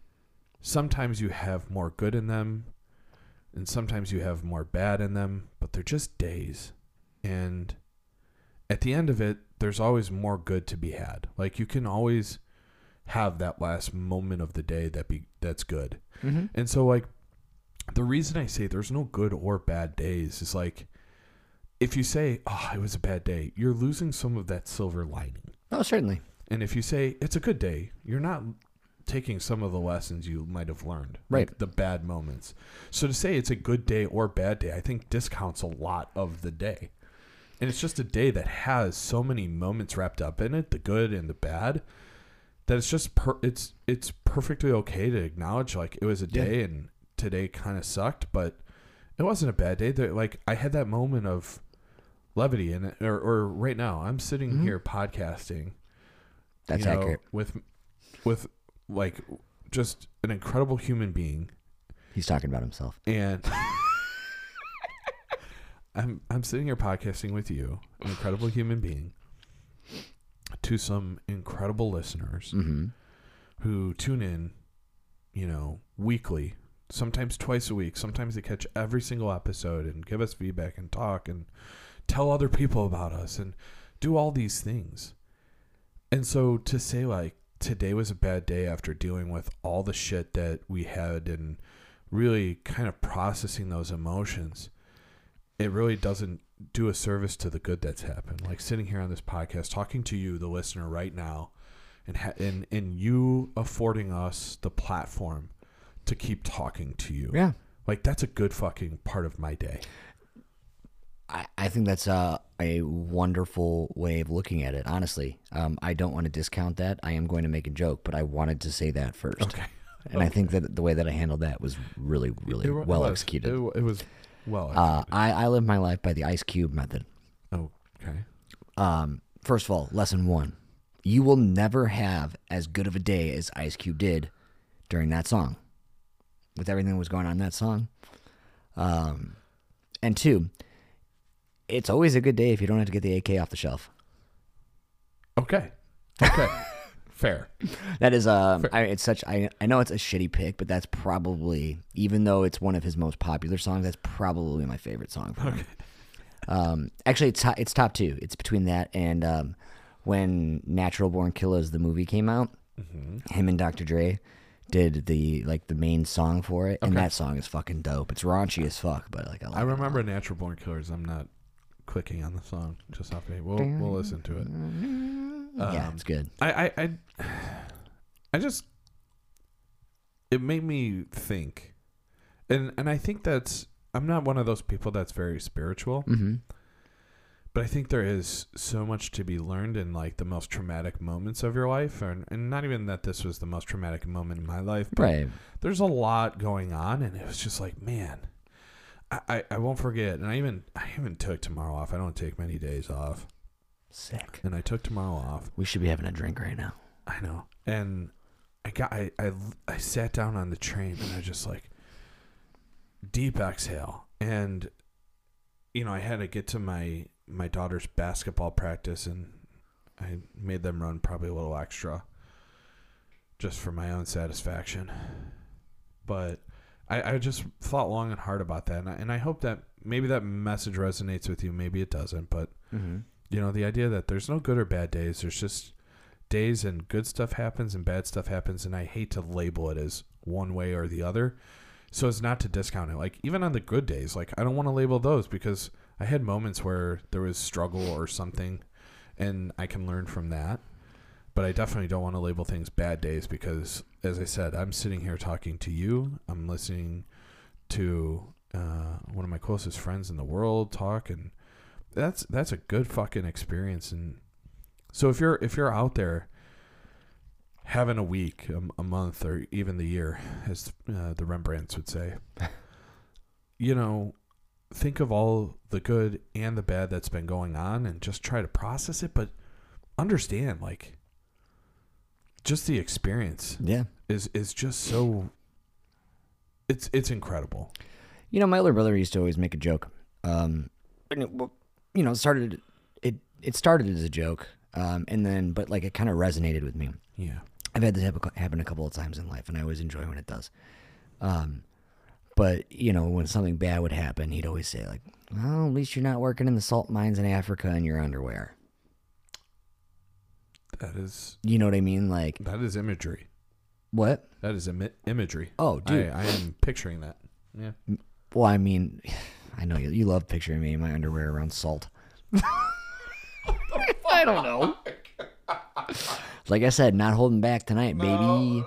sometimes you have more good in them and sometimes you have more bad in them, but they're just days. And at the end of it, there's always more good to be had. Like you can always have that last moment of the day that be that's good. Mm-hmm. And so like the reason I say there's no good or bad days is like if you say, "Oh, it was a bad day," you're losing some of that silver lining. Oh, certainly. And if you say it's a good day, you're not taking some of the lessons you might have learned, Right. Like the bad moments. So to say it's a good day or bad day, I think discounts a lot of the day. And it's just a day that has so many moments wrapped up in it, the good and the bad, that it's just per- it's it's perfectly okay to acknowledge like it was a Yeah. day and today kind of sucked, but it wasn't a bad day. That like I had that moment of levity and or, or right now I'm sitting Mhm. here podcasting That's you know, accurate. with with like just an incredible human being He's talking about himself. and I'm I'm sitting here podcasting with you, an incredible human being, to some incredible listeners Mm-hmm. who tune in, you know, weekly, sometimes twice a week. Sometimes they catch every single episode and give us feedback and talk and tell other people about us and do all these things. And so to say like today was a bad day after dealing with all the shit that we had and really kind of processing those emotions, it really doesn't do a service to the good that's happened. Like sitting here on this podcast talking to you the listener right now and ha- and and you affording us the platform to keep talking to you. Yeah. Like that's a good fucking part of my day. I, I think that's a, a wonderful way of looking at it, honestly. Um, I don't want to discount that. I am going to make a joke, but I wanted to say that first. Okay. And I think that the way that I handled that was really, really it well was. executed. It, it was well Uh. I, I live my life by the Ice Cube method. okay. Um, first of all, lesson one you will never have as good of a day as Ice Cube did during that song with everything that was going on in that song. Um, and two, it's always a good day if you don't have to get the AK off the shelf. Okay. Okay. Fair. That is, um, I, it's such. I I know it's a shitty pick, but that's probably, even though it's one of his most popular songs, that's probably my favorite song. From him. Um, actually, it's to- it's top two. It's between that and um, when Natural Born Killers the movie came out. Him and Dr. Dre did the like the main song for it, and that song is fucking dope. It's raunchy as fuck, but like I, like I it remember Natural Born Killers. I'm not clicking on the song just off me. We'll we'll listen to it. lot. yeah, um, it's good. I, I, I, I just, it made me think, and and I think that's I'm not one of those people that's very spiritual, Mm-hmm. but I think there is so much to be learned in like the most traumatic moments of your life, and, and not even that this was the most traumatic moment in my life, but Right. there's a lot going on, and it was just like, man, I, I, I won't forget. And I even I even took tomorrow off. I don't take many days off, Sick. and I took tomorrow off. We should be having a drink right now. I know, and I got I I, I sat down on the train, and I just like deep exhale, and you know I had to get to my my daughter's basketball practice, and I made them run probably a little extra, just for my own satisfaction. But I, I just thought long and hard about that, and I, and I hope that maybe that message resonates with you. Maybe it doesn't, but Mm-hmm. You know the idea that there's no good or bad days. There's just days and good stuff happens and bad stuff happens, and I hate to label it as one way or the other. So as not to discount it. Like even on the good days, like I don't want to label those because I had moments where there was struggle or something, and I can learn from that. But I definitely don't want to label things bad days because, as I said, I'm sitting here talking to you. I'm listening to uh, one of my closest friends in the world talk, and that's that's a good fucking experience. And so if you're if you're out there having a week, a, a month, or even the year, as uh, the Rembrandts would say, you know, think of all the good and the bad that's been going on, and just try to process it, but understand like just the experience Yeah. is is just so it's it's incredible. You know, my older brother used to always make a joke. Um, and it, well, you know, it started it it started as a joke, um, and then but like it kind of resonated with me. Yeah. I've had this happen, happen a couple of times in life, and I always enjoy when it does. Um, but you know, when something bad would happen, he'd always say like, "Well, at least you're not working in the salt mines in Africa in your underwear." That is You know what I mean? Like that is imagery. what? That is Im- imagery. Oh, dude. I, I am picturing that. Yeah. Well, I mean, I know you, you love picturing me in my underwear around salt. I don't know. Like I said, not holding back tonight, baby.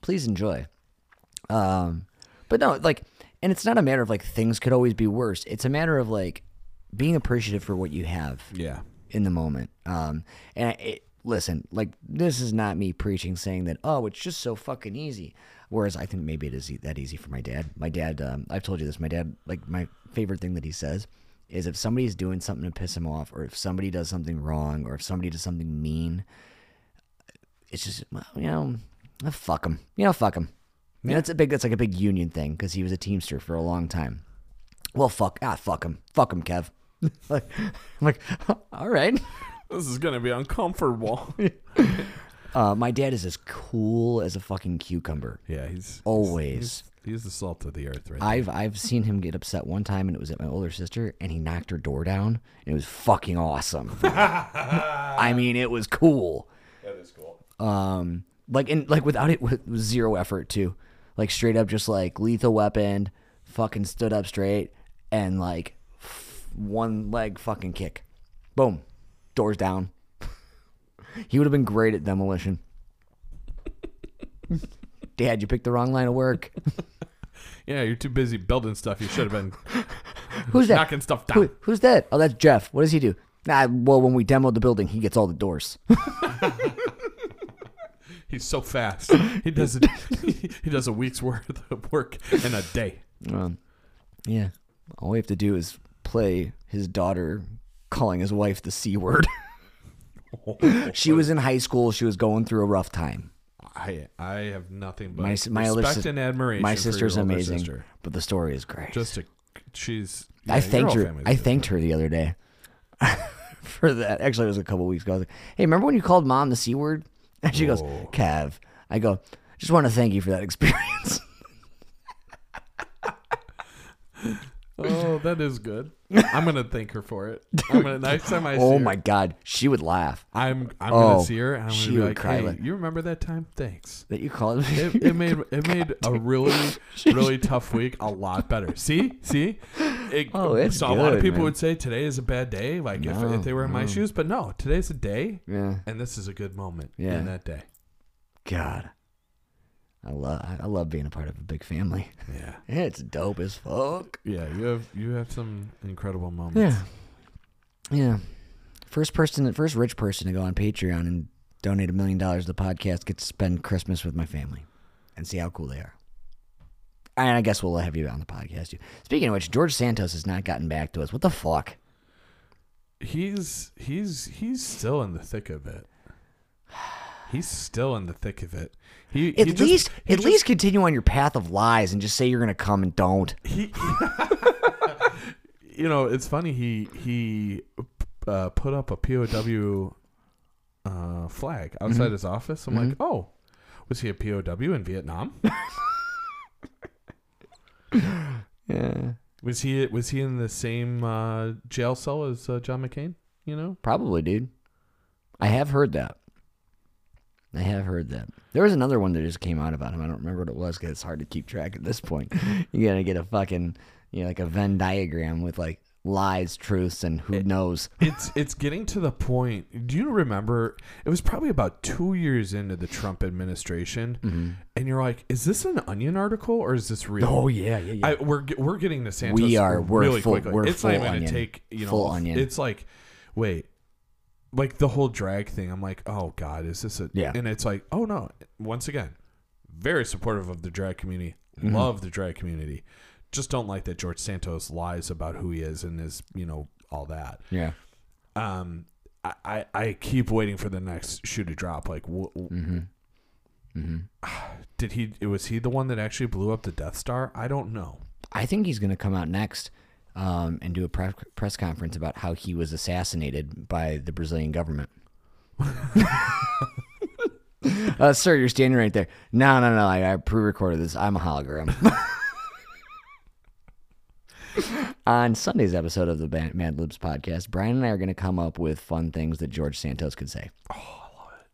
Please enjoy. Um, but no, like, and it's not a matter of like things could always be worse. It's a matter of like being appreciative for what you have Yeah. in the moment. Um, and I, it, listen, like this is not me preaching saying that oh, it's just so fucking easy. Whereas I think maybe it is that easy for my dad. My dad, um, I've told you this. My dad, like my favorite thing that he says is if somebody's doing something to piss him off, or if somebody does something wrong, or if somebody does something mean, it's just well, you know, fuck him. You know, fuck him. Yeah. that's a big. That's like a big union thing because he was a teamster for a long time. Well, fuck ah, fuck him, fuck him, Kev. like, I'm like, all right. This is gonna be uncomfortable. Uh, my dad is as cool as a fucking cucumber. yeah, he's Always. He's, he's the salt of the earth, right? I've I've seen him get upset one time, and it was at my older sister, and he knocked her door down, and it was fucking awesome. I mean, it was cool. that is cool. Um, like and like without it with with zero effort too, like straight up, just like lethal weapon, fucking stood up straight, and like f- one leg fucking kick, boom, doors down. He would have been great at demolition. Dad, you picked the wrong line of work. Yeah, you're too busy building stuff. You should have been Who's that? knocking stuff down. Who, who's that? Oh, that's Jeff. What does he do? Nah, well, when we demoed the building, he gets all the doors. He's so fast. He does it. he does a week's worth of work in a day. um, yeah. All we have to do is play his daughter calling his wife the C word. She was in high school. She was going through a rough time. I I have nothing but My, my respect and admiration. My sister's amazing, sister. but the story is great. Just a, she's. I yeah, your thanked her. I good. thanked her the other day for that. Actually, it was a couple weeks ago. I was like, "Hey, remember when you called mom the c word?" And she goes, Whoa. "Kev." I go, "Just want to thank you for that experience." Oh, that is good. I'm gonna thank her for it. I'm gonna next time I see oh her, my god, she would laugh I'm I'm Oh, gonna see her and I'm she gonna be would like, cry hey, like- you remember that time? Thanks. that you called me. It, it made it made a really really tough week a lot better. See, see. It, Oh, it's so a lot of good, people man. would say today is a bad day, like if, No, if they were in my shoes, but no, today's a day, yeah, and this is a good moment Yeah. in that day. God, I love I love being a part of a big family. Yeah, It's dope as fuck. yeah. You have you have some incredible moments. Yeah. Yeah. First person, first rich person to go on Patreon and donate a million dollars to the podcast gets to spend Christmas with my family and see how cool they are. And I guess we'll have you on the podcast too. Speaking of which, George Santos has not gotten back to us. What the fuck? He's he's he's still in the thick of it. He's still in the thick of it. He At he least, at just- least continue on your path of lies and just say you're gonna come and don't. he you know it's funny he he uh, put up a POW uh, flag outside his office. I'm like, oh, was he a POW in Vietnam? Yeah, was he was he in the same uh, jail cell as uh, John McCain? You know, probably, dude. I have heard that. I have heard that. There was another one that just came out about him. I don't remember what it was because it's hard to keep track at this point. you gotta get a fucking, you know, like a Venn diagram with like lies, truths, and who knows. it's it's getting to the point. Do you remember? It was probably about two years into the Trump administration, mm-hmm. and you're like, is this an Onion article or is this real? Oh yeah, yeah, yeah. I, we're we're getting to Santos. We are. We're really full- quickly. we're it's not even onion. take you know. Full onion. It's like, wait, like the whole drag thing. I'm like, oh god, is this a? Yeah. And it's like, oh no. Once again, very supportive of the drag community. Mm-hmm. Love the drag community. Just don't like that George Santos lies about who he is and is you know all that. yeah. Um, I I, I keep waiting for the next shoe to drop. Like, wh- Mm-hmm. did he? Was he the one that actually blew up the Death Star? I don't know. I think he's gonna come out next um, and do a press press conference about how he was assassinated by the Brazilian government. uh, sir, you're standing right there. No, no, no. I, I pre-recorded this. I'm a hologram. On Sunday's episode of the Mad Libs podcast, Brian and I are going to come up with fun things that George Santos could say. Oh, I love it.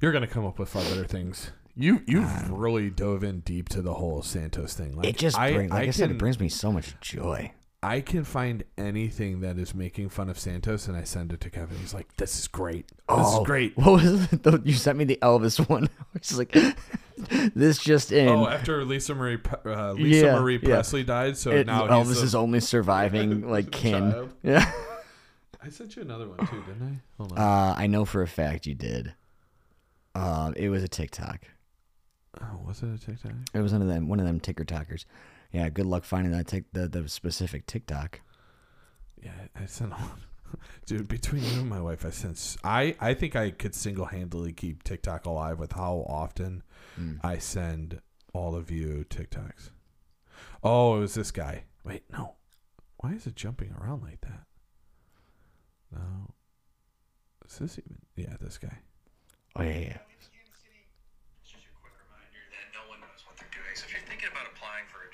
You're gonna come up with far better things. You you've really dove in deep to the whole Santos thing. Like, It just I, brings, like I, said, can, it brings me so much joy. I can find anything that is making fun of Santos, and I send it to Kevin. He's like, "This is great. This Oh, is great." What was it? You sent me the Elvis one. Is like, this just in. Oh, after Lisa Marie uh, Lisa Yeah, Marie yeah. Presley died, so It- now Elvis he's is only surviving like kin. child. Yeah. I sent you another one too, didn't I? Hold on. Uh, I know for a fact you did. Um, it was a TikTok. Oh, was it a TikTok? It was one of them. One of them ticker talkers. Yeah. Good luck finding that tic- the the specific TikTok. Yeah, I sent one. Dude, between you and my wife, I sent. I I think I could single handedly keep TikTok alive with how often Hmm. I send all of you TikToks. Oh, it was this guy. Wait, no. Why is it jumping around like that? No. Is this even? Yeah, this guy. Oh yeah, yeah. It's just a quick reminder that no one knows what they're doing. So if you're thinking about applying for a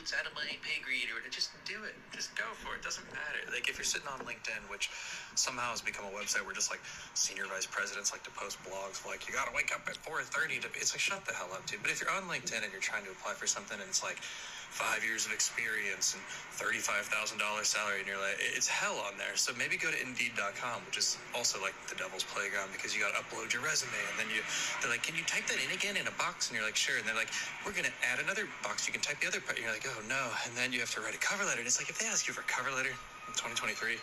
it's out of my pay grade, or just do it. Just go for it. Doesn't matter. Like if you're sitting on LinkedIn, which somehow has become a website where just like senior vice presidents like to post blogs like you gotta wake up at 4:30 to. It's like shut the hell up, dude. But if you're on LinkedIn and you're trying to apply for something and it's like five years of experience and $35,000 salary, and you're like, it's hell on there. So maybe go to Indeed.com, which is also like the devil's playground because you got to upload your resume, and then you, they're like, can you type that in again in a box? And you're like, sure. And they're like, we're gonna add another box. You can type the other part. And you're like, oh no. And then you have to write a cover letter. And it's like, if they ask you for a cover letter in 2023.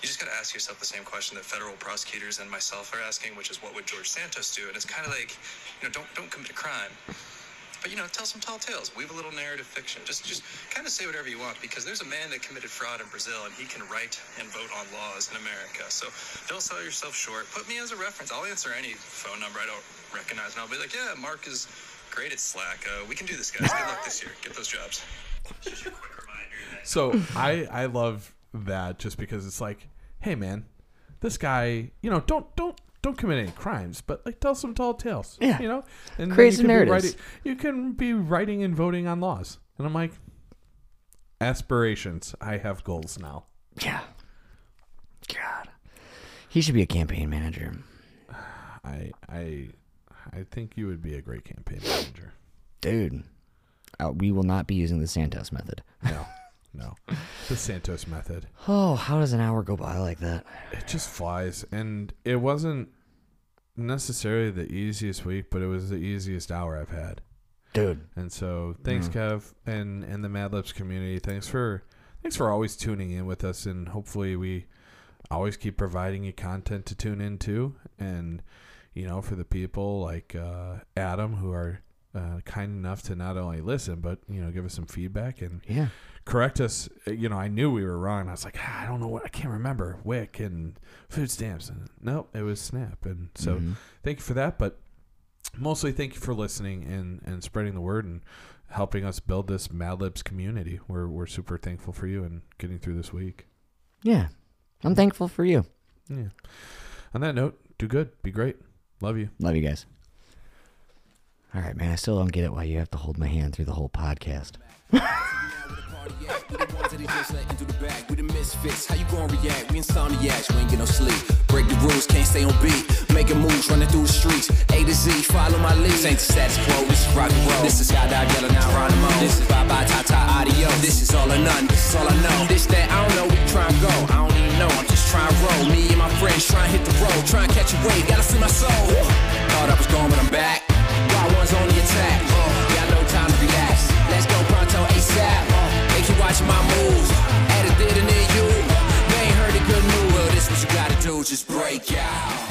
You just got to ask yourself the same question that federal prosecutors and myself are asking, which is what would George Santos do? And it's kind of like, you know, don't don't commit a crime, but you know, tell some tall tales. Weave a little narrative fiction. Just just kind of say whatever you want because there's a man that committed fraud in Brazil and he can write and vote on laws in America. So don't sell yourself short. Put me as a reference. I'll answer any phone number I don't recognize and I'll be like, yeah, Mark is great at Slack. Uh, we can do this, guys. Good luck this year. Get those jobs. Just a quick reminder that So I I love that just because it's like, hey man, this guy, you know, don't don't don't commit any crimes, but like tell some tall tales. Yeah. you know, and then Create you some can be narratives. writing- you can be writing and voting on laws, and I'm like, aspirations. I have goals now. Yeah. God. He should be a campaign manager. I I I think you would be a great campaign manager. Dude. Uh, we will not be using the Santos method. No, no, the Santos method. Oh, how does an hour go by like that? It just flies, and it wasn't necessarily the easiest week, but it was the easiest hour I've had. Dude. And so, thanks, Kev, and and the Mad Libs community. Thanks for thanks for always tuning in with us, and hopefully we always keep providing you content to tune into, and you know, for the people like uh, Adam who are uh, kind enough to not only listen but you know give us some feedback and Yeah. Correct us. Uh, You know, I knew we were wrong. I was like, ah, I don't know what I can't remember WIC and food stamps, and nope, it was SNAP, and so Mhm. thank you for that. But mostly, thank you for listening and and spreading the word and helping us build this Mad Libs community. We're we're super thankful for you and getting through this week. Yeah. I'm thankful for you. Yeah. On that note, do good, be great, love you. Love you guys. All right, man. I still don't get it why you have to hold my hand through the whole podcast. City just let into the back. We the misfits. How you gonna react? We insomniacs. We ain't get no sleep. Break the rules, can't stay on beat. Making moves, running through the streets. A to Z, follow my lead. This ain't the status quo, this is rock and roll. This is skydive yelling out Geronimo. This is bye bye, ta ta, audio. This is all or none, this is all I know. This that I don't know, we try and go. I don't even know, I'm just trying to roll. Me and my friends trying to hit the road, trying to catch a wave, gotta free my soul. Thought I was gone, but I'm back. just break out.